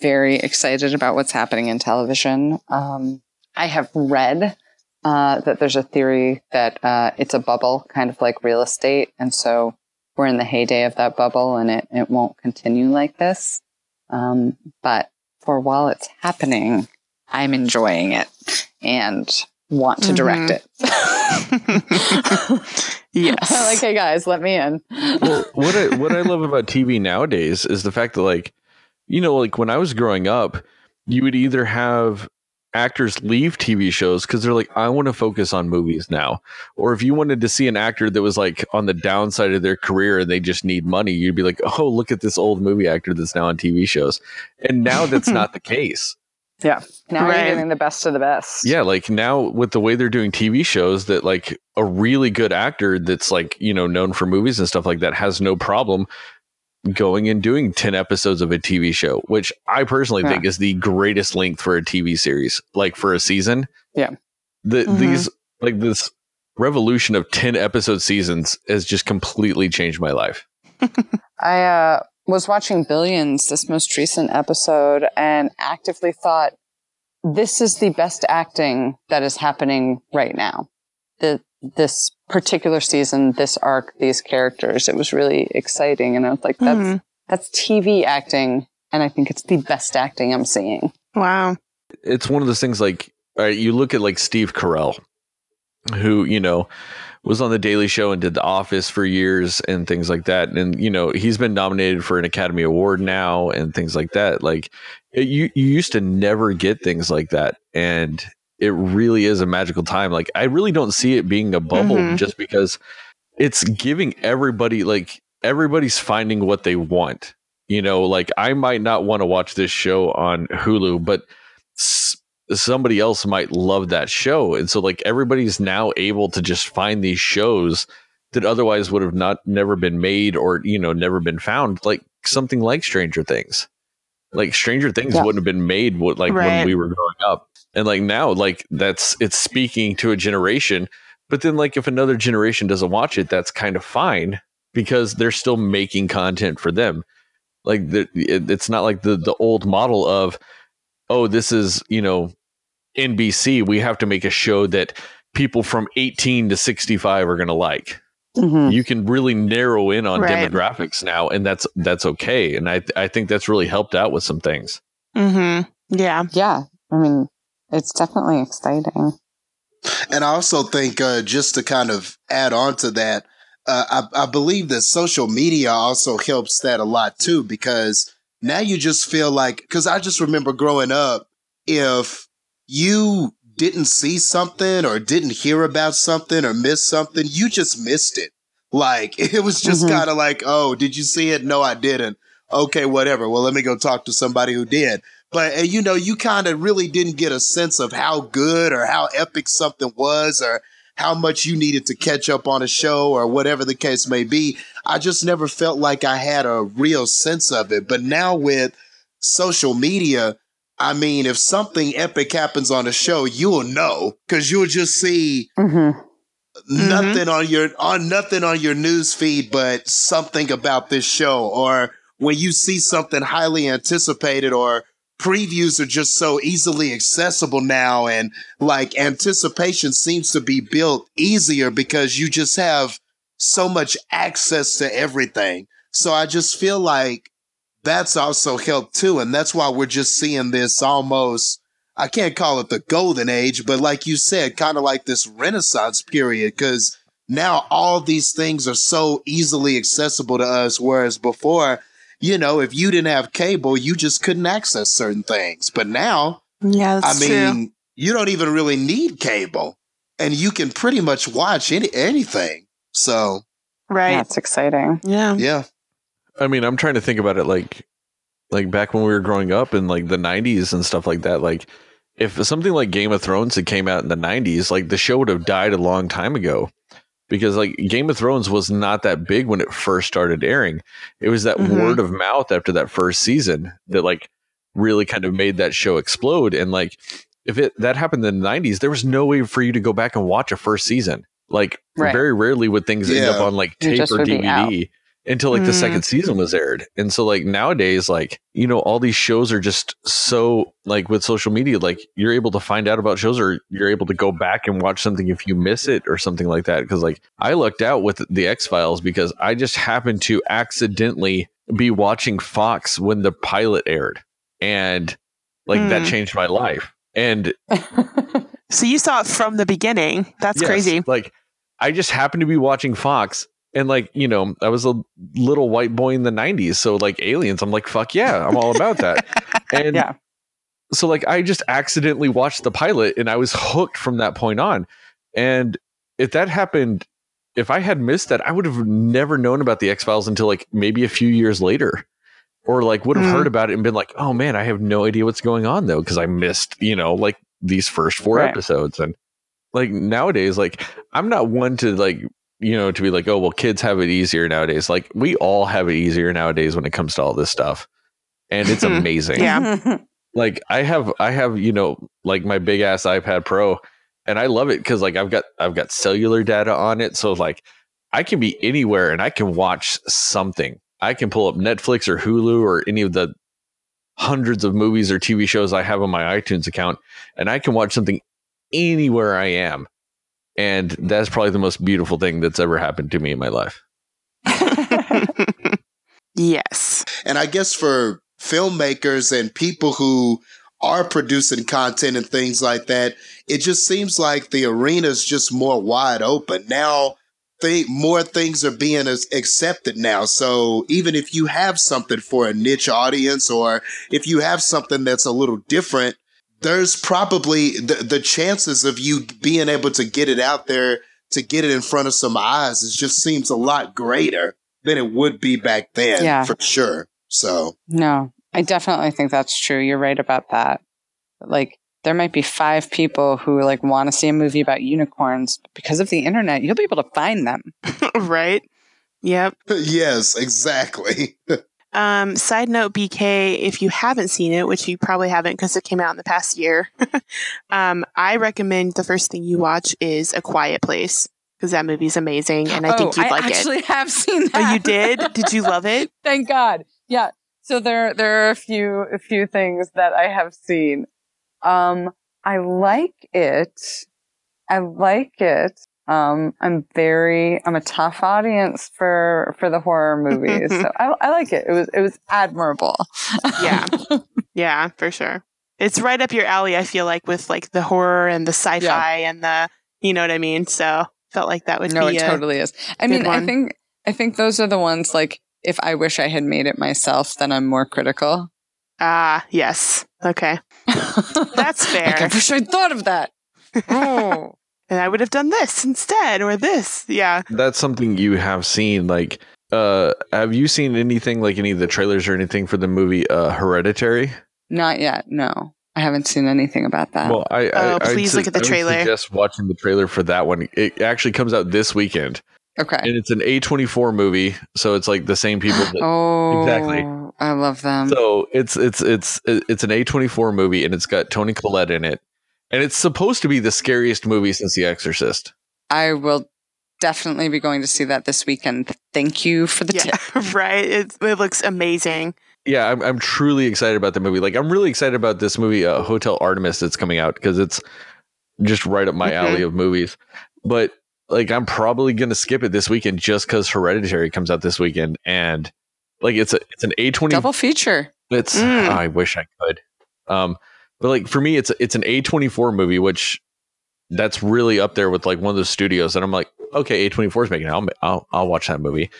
Very excited about what's happening in television. Um, I have read uh, that there's a theory that uh, it's a bubble, kind of like real estate, and so we're in the heyday of that bubble, and it it won't continue like this. Um, but for while it's happening, I'm enjoying it and want to direct it. [LAUGHS] [LAUGHS] Yes. I'm like, hey guys, let me in. well, what I what I love about TV nowadays is the fact that like you know like when I was growing up, you would either have actors leave TV shows because they're like I want to focus on movies now, or if you wanted to see an actor that was like on the downside of their career and they just need money, you'd be like, oh look at this old movie actor that's now on TV shows, and now that's [LAUGHS] not the case. Yeah. Now Right. you're getting the best of the best. Yeah, like now with the way they're doing TV shows, that like a really good actor that's like, you know, known for movies and stuff like that has no problem going and doing 10 episodes of a TV show, which I personally think is the greatest length for a TV series, like for a season. Yeah. The, Mhm. These, like this revolution of 10 episode seasons has just completely changed my life. [LAUGHS] I uh, was watching Billions, this most recent episode, and actively thought, this is the best acting that is happening right now. The, this particular season, this arc, these characters, it was really exciting. And I was like, that's, Mhm. that's TV acting. And I think it's the best acting I'm seeing. Wow. it's one of those things like all right, you look at like Steve Carell, who you know was on the Daily Show and did The Office for years and things like that, and you know he's been nominated for an Academy Award now and things like that. Like it, you, you used to never get things like that, and it really is a magical time. Like I really don't see it being a bubble Mhm. just because it's giving everybody like everybody's finding what they want. You know, like I might not want to watch this show on Hulu, but s- somebody else might love that show and so like everybody's now able to just find these shows that otherwise would have not never been made or you know never been found like something like stranger things like stranger things Yeah. wouldn't have been made what like when we were growing up and like now like that's it's speaking to a generation but then like if another generation doesn't watch it that's kind of fine because they're still making content for them like the, it, it's not like the the old model of oh this is you know NBC we have to make a show that people from 18 to 65 are going to like Mm-hmm. you can really narrow in on Right. demographics now and that's that's okay and i i think that's really helped out with some things Mm-hmm. Yeah. Yeah. I mean, it's definitely exciting. And I also think, uh, just to kind of add on to that, uh, I, I believe that social media also helps that a lot too, because now you just feel like, because I just remember growing up, if you didn't see something or didn't hear about something or miss something, you just missed it. Like [LAUGHS] it was just Mhm. kind of like, oh, did you see it? No, I didn't. Okay, whatever. Well, let me go talk to somebody who did. But and, you know, you kind of really didn't get a sense of how good or how epic something was or how much you needed to catch up on a show or whatever the case may be. I just never felt like I had a real sense of it. But now with social media, I mean, if something epic happens on a show, you'll know because you'll just see Mhm. nothing on your on nothing on your news feed but something about this show or when you see something highly anticipated or previews are just so easily accessible now and like anticipation seems to be built easier because you just have so much access to everything so i just feel like that's also helped too and that's why we're just seeing this almost I can't call it the golden age, but like you said, kind of like this renaissance period, because now all these things are so easily accessible to us. Whereas before, you know, if you didn't have cable, you just couldn't access certain things. But now, Yeah, I mean, true. you don't even really need cable and you can pretty much watch any, anything. So, Right. That's exciting. Yeah. yeah. I mean, I'm trying to think about it like like back when we were growing up in like the 90s and stuff like that. Like if something like Game of Thrones had came out in the 90s, like the show would have died a long time ago. Because like Game of Thrones was not that big when it first started airing. It was that Mhm. word of mouth after that first season that like really kind of made that show explode. And like if it that happened in the 90s, there was no way for you to go back and watch a first season. Like Right. very rarely would things end up on like tape or would be DVD until like the Mm. second season was aired. And so like nowadays, like, you know, all these shows are just so like with social media, like you're able to find out about shows or you're able to go back and watch something if you miss it or something like that. Cause like I lucked out with the X Files because I just happened to accidentally be watching Fox when the pilot aired. And like that Hmm. changed my life. And [LAUGHS] So you saw it from the beginning. That's Yes, crazy. Like, I just happened to be watching Fox, and like, you know, I was a little white boy in the '90s, so like aliens, I'm like, fuck yeah, I'm all about that. [LAUGHS] And Yeah. so like, I just accidentally watched the pilot, and I was hooked from that point on. And if that happened, if I had missed that, I would have never known about the X Files until like maybe a few years later. Or like would have Hmm. heard about it and been like, oh man, I have no idea what's going on though, because I missed, you know, like these first four Right. episodes. And like nowadays, like I'm not one to like, you know, to be like, oh well, kids have it easier nowadays. Like we all have it easier nowadays when it comes to all this stuff. And it's [LAUGHS] amazing. Yeah. [LAUGHS] Like I have I have, you know, like my big ass iPad Pro and I love it because like I've got I've got cellular data on it. So like I can be anywhere and I can watch something. I can pull up Netflix or Hulu or any of the hundreds of movies or TV shows I have on my iTunes account, and I can watch something anywhere I am. And that's probably the most beautiful thing that's ever happened to me in my life. [LAUGHS] yes. And I guess for filmmakers and people who are producing content and things like that, it just seems like the arena is just more wide open. Now, th- more things are being as- accepted now. So even if you have something for a niche audience or if you have something that's a little different, there's probably the, the chances of you being able to get it out there, to get it in front of some eyes, it just seems a lot greater than it would be back then, Yeah. for sure. So, No, I definitely think that's true. You're right about that. Like, there might be five people who like want to see a movie about unicorns, but because of the internet, you'll be able to find them. [LAUGHS] right. Yep. [LAUGHS] yes, exactly. [LAUGHS] Um, side note, BK, if you haven't seen it, which you probably haven't because it came out in the past year, [LAUGHS] um, I recommend the first thing you watch is A Quiet Place because that movie's amazing and I think oh, you'd I like actually it. [LAUGHS] have seen that. Oh, you did? Did you love it? [LAUGHS] Thank God. Yeah. So there, there are a few, a few things that I have seen. Um, I like it. I like it. Um, I'm very, I'm a tough audience for, for the horror movies. [LAUGHS] so I, I like it. It was, it was admirable. Yeah. [LAUGHS] Yeah, for sure. It's right up your alley, I feel like, with like the horror and the sci fi and the, you know what I mean? So felt like that would no, be it totally is. I mean, I think, I think those are the ones like, if I wish I had made it myself, then I'm more critical. Ah, yes. Okay. [LAUGHS] That's fair. Like, I wish I'd thought of that. Oh. And I would have done this instead or this. Yeah. That's something you have seen. Like, uh, have you seen anything like any of the trailers or anything for the movie uh, Hereditary? Not yet. No, I haven't seen anything about that. Well, I, Oh, I I'd please su- look at the trailer. I would trailer. Suggest watching the trailer for that one. It actually comes out this weekend, okay. and it's an A twenty four movie, so it's like the same people. [GASPS] That, Oh, Exactly. I love them. So it's it's it's it's an A twenty four movie, and it's got Toni Collette in it, and it's supposed to be the scariest movie since The Exorcist. I will definitely be going to see that this weekend. Thank you for the Yeah. tip. [LAUGHS] right. It, it looks amazing. Yeah, I'm I'm truly excited about the movie. Like I'm really excited about this movie, uh, Hotel Artemis, that's coming out because it's just right up my Mhm. alley of movies. But like I'm probably gonna skip it this weekend just because Hereditary comes out this weekend, and like it's a it's an A twenty. Double feature. It's Mm. I wish I could. Um, but like for me, it's it's an A twenty four movie, which that's really up there with like one of those studios. And I'm like, okay, A twenty four is making it. I'll, I'll I'll watch that movie,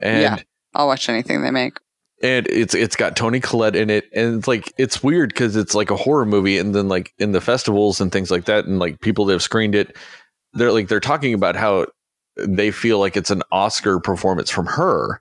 and Yeah. I'll watch anything they make. and it's it's got Toni Collette in it, and it's like it's weird because it's like a horror movie, and then like in the festivals and things like that, and like people that have screened it, they're like they're talking about how they feel like it's an Oscar performance from her.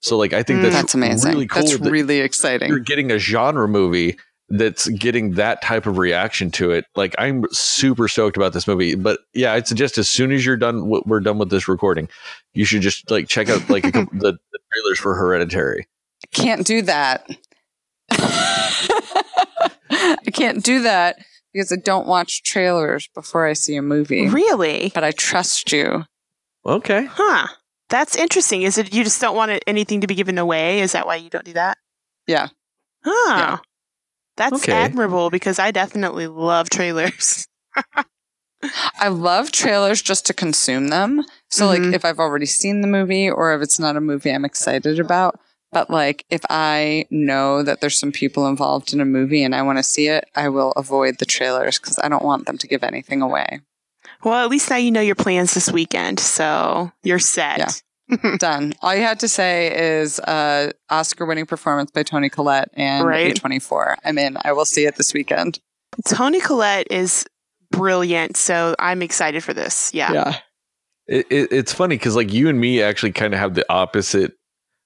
So like I think Mm. that's, That's amazing. really cool. That's that really exciting. you're getting a genre movie that's getting that type of reaction to it. Like I'm super stoked about this movie. But yeah, I'd suggest as soon as you're done, w- we're done with this recording, you should just like check out like a couple, [LAUGHS] the, the trailers for Hereditary. Can't do that. [LAUGHS] I can't do that because I don't watch trailers before I see a movie. Really? But I trust you. Okay. Huh. That's interesting. Is it you just don't want anything to be given away? Is that why you don't do that? Yeah. Huh. Yeah. That's Okay. admirable because I definitely love trailers. [LAUGHS] I love trailers just to consume them. So, Mhm. like, if I've already seen the movie or if it's not a movie I'm excited about, but like, if I know that there's some people involved in a movie and I want to see it, I will avoid the trailers because I don't want them to give anything away. Well, at least now you know your plans this weekend, so you're set. [LAUGHS] Done. All you had to say is uh, Oscar winning performance by Toni Collette and Right. A24. I'm in. I will see it this weekend. Toni Collette is brilliant, so I'm excited for this. Yeah. It, it, it's funny because like you and me actually kind of have the opposite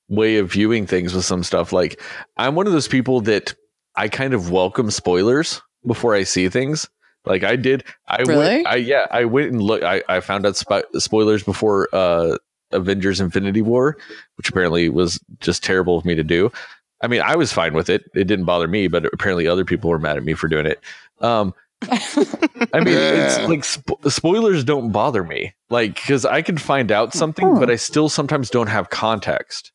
way of viewing things with some stuff. Like I'm one of those people that I kind of welcome spoilers before I see things. Like I did, I Really? went, I yeah, I went and look. I, I found out spo- spoilers before uh, Avengers: Infinity War, which apparently was just terrible of me to do. I mean, I was fine with it; it didn't bother me, but apparently other people were mad at me for doing it. Um, I mean, it's [LAUGHS] like spo- spoilers don't bother me, like because I can find out something, Hmm. but I still sometimes don't have context,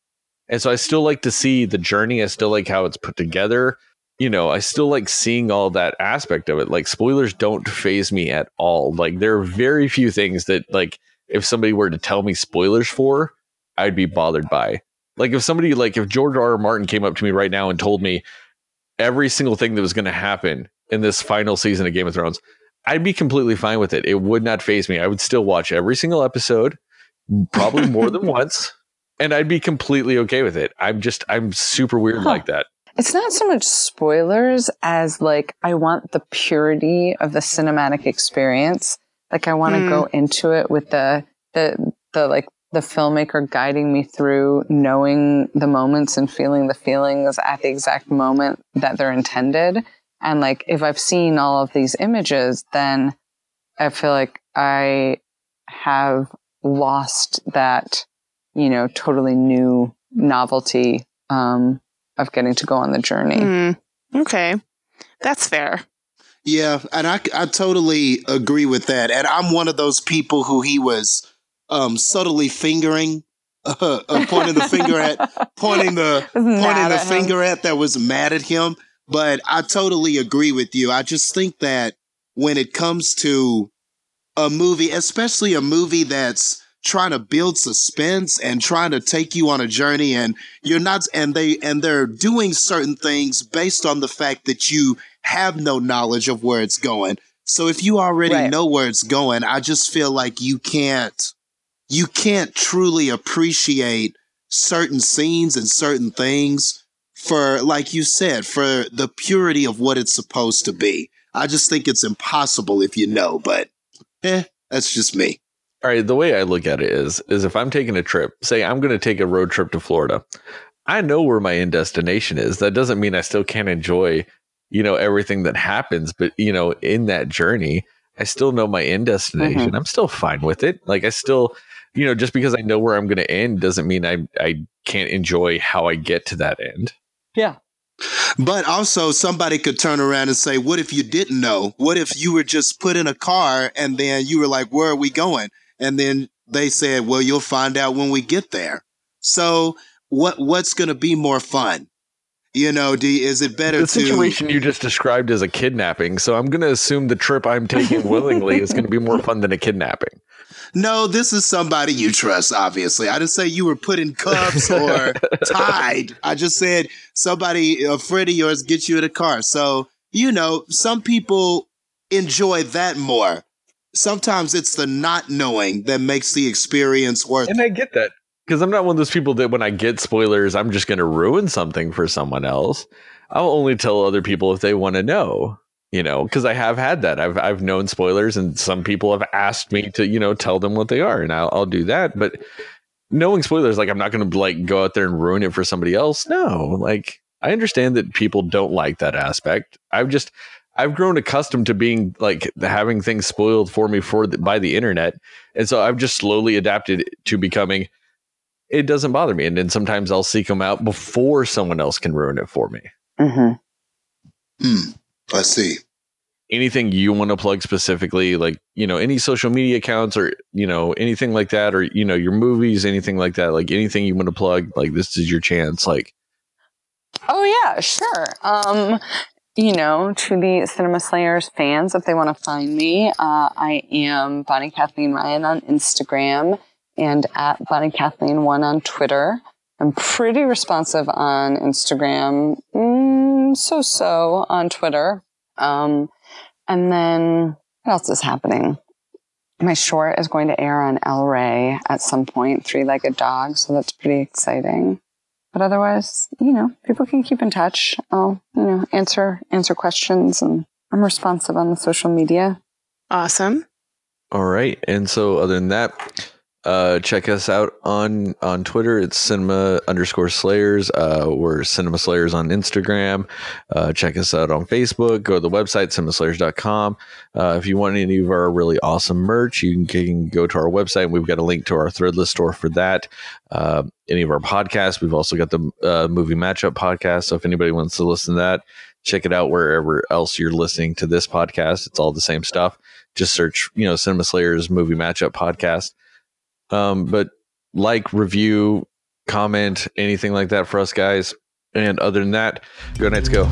and so I still like to see the journey. I still like how it's put together. You know, I still like seeing all that aspect of it. Like spoilers don't phase me at all. Like there are very few things that like if somebody were to tell me spoilers for, I'd be bothered by. Like if somebody like if George R. R. Martin came up to me right now and told me every single thing that was going to happen in this final season of Game of Thrones, I'd be completely fine with it. It would not phase me. I would still watch every single episode, probably more than [LAUGHS] once, and I'd be completely okay with it. I'm just I'm super weird Huh. like that. It's not so much spoilers as like I want the purity of the cinematic experience. Like I want to Mm. go into it with the the the like the filmmaker guiding me through knowing the moments and feeling the feelings at the exact moment that they're intended. And like if I've seen all of these images, then I feel like I have lost that, you know, totally new novelty um, of getting to go on the journey. Hmm. Okay. That's fair. Yeah, and I, I totally agree with that. And I'm one of those people who he was um, subtly fingering, uh, uh, pointing the finger at, [LAUGHS] pointing the pointing the at him. finger at that was mad at him. But I totally agree with you. I just think that when it comes to a movie, especially a movie that's trying to build suspense and trying to take you on a journey and you're not and they and they're doing certain things based on the fact that you have no knowledge of where it's going. So if you already Right. know where it's going, I just feel like you can't you can't truly appreciate certain scenes and certain things for, like you said, for the purity of what it's supposed to be. I just think it's impossible if you know, but eh, that's just me. All right, the way I look at it is is if I'm taking a trip, say I'm going to take a road trip to Florida. I know where my end destination is. That doesn't mean I still can't enjoy, you know, everything that happens, but you know, in that journey, I still know my end destination. Mm-hmm. I'm still fine with it. Like I still, you know, just because I know where I'm going to end doesn't mean I I can't enjoy how I get to that end. Yeah. But also, somebody could turn around and say, What if you didn't know? What if you were just put in a car and then you were like, Where are we going? And then they said, Well, you'll find out when we get there. So, what what's going to be more fun? You know, D, is it better the situation you just described as a kidnapping? So I'm going to assume the trip I'm taking willingly is going to be more fun than a kidnapping. No, this is somebody you trust, obviously. I didn't say you were put in cuffs or [LAUGHS] tied. I just said somebody, a friend of yours, gets you in a car. So, you know, some people enjoy that more. Sometimes it's the not knowing that makes the experience worth And I get that because I'm not one of those people that when I get spoilers, I'm just going to ruin something for someone else. I'll only tell other people if they want to know you know, because I have had that. I've I've known spoilers, and some people have asked me to, you know, tell them what they are, and I'll, I'll do that. But knowing spoilers, like I'm not going to like go out there and ruin it for somebody else. No, like I understand that people don't like that aspect. I've just I've grown accustomed to being like having things spoiled for me for the, by the internet, and so I've just slowly adapted to becoming. It doesn't bother me, and then sometimes I'll seek them out before someone else can ruin it for me. Mm-hmm. Hmm. I see. Anything you want to plug specifically, like, you know, any social media accounts or, you know, anything like that, or, you know, your movies, anything like that, like anything you want to plug, like, this is your chance. Like, oh, yeah, sure. Um, you know, to the Cinema Slayers fans, if they want to find me, uh, I am Bonnie Kathleen Ryan on Instagram and at Bonnie Kathleen One on Twitter. I'm pretty responsive on Instagram, mm, so so on Twitter. Um, and then what else is happening? My short is going to air on El Rey at some point, Three Legged Dog, so that's pretty exciting. But otherwise, you know, people can keep in touch. I'll, you know, answer answer questions and I'm responsive on the social media. Awesome. All right. And so other than that, uh, check us out on on Twitter. It's cinema underscore slayers. Uh, we're cinema slayers on Instagram. Uh, check us out on Facebook. Go to the website cinemaslayers.com. Uh, if you want any of our really awesome merch, you can, can go to our website. We've got a link to our Threadless store for that. Uh, any of our podcasts, we've also got the uh, movie matchup podcast. So if anybody wants to listen to that, check it out wherever else you're listening to this podcast. It's all the same stuff. Just search, you know, Cinema Slayers movie matchup podcast. Um, but like, review, comment, anything like that for us guys. And other than that, go Knights go.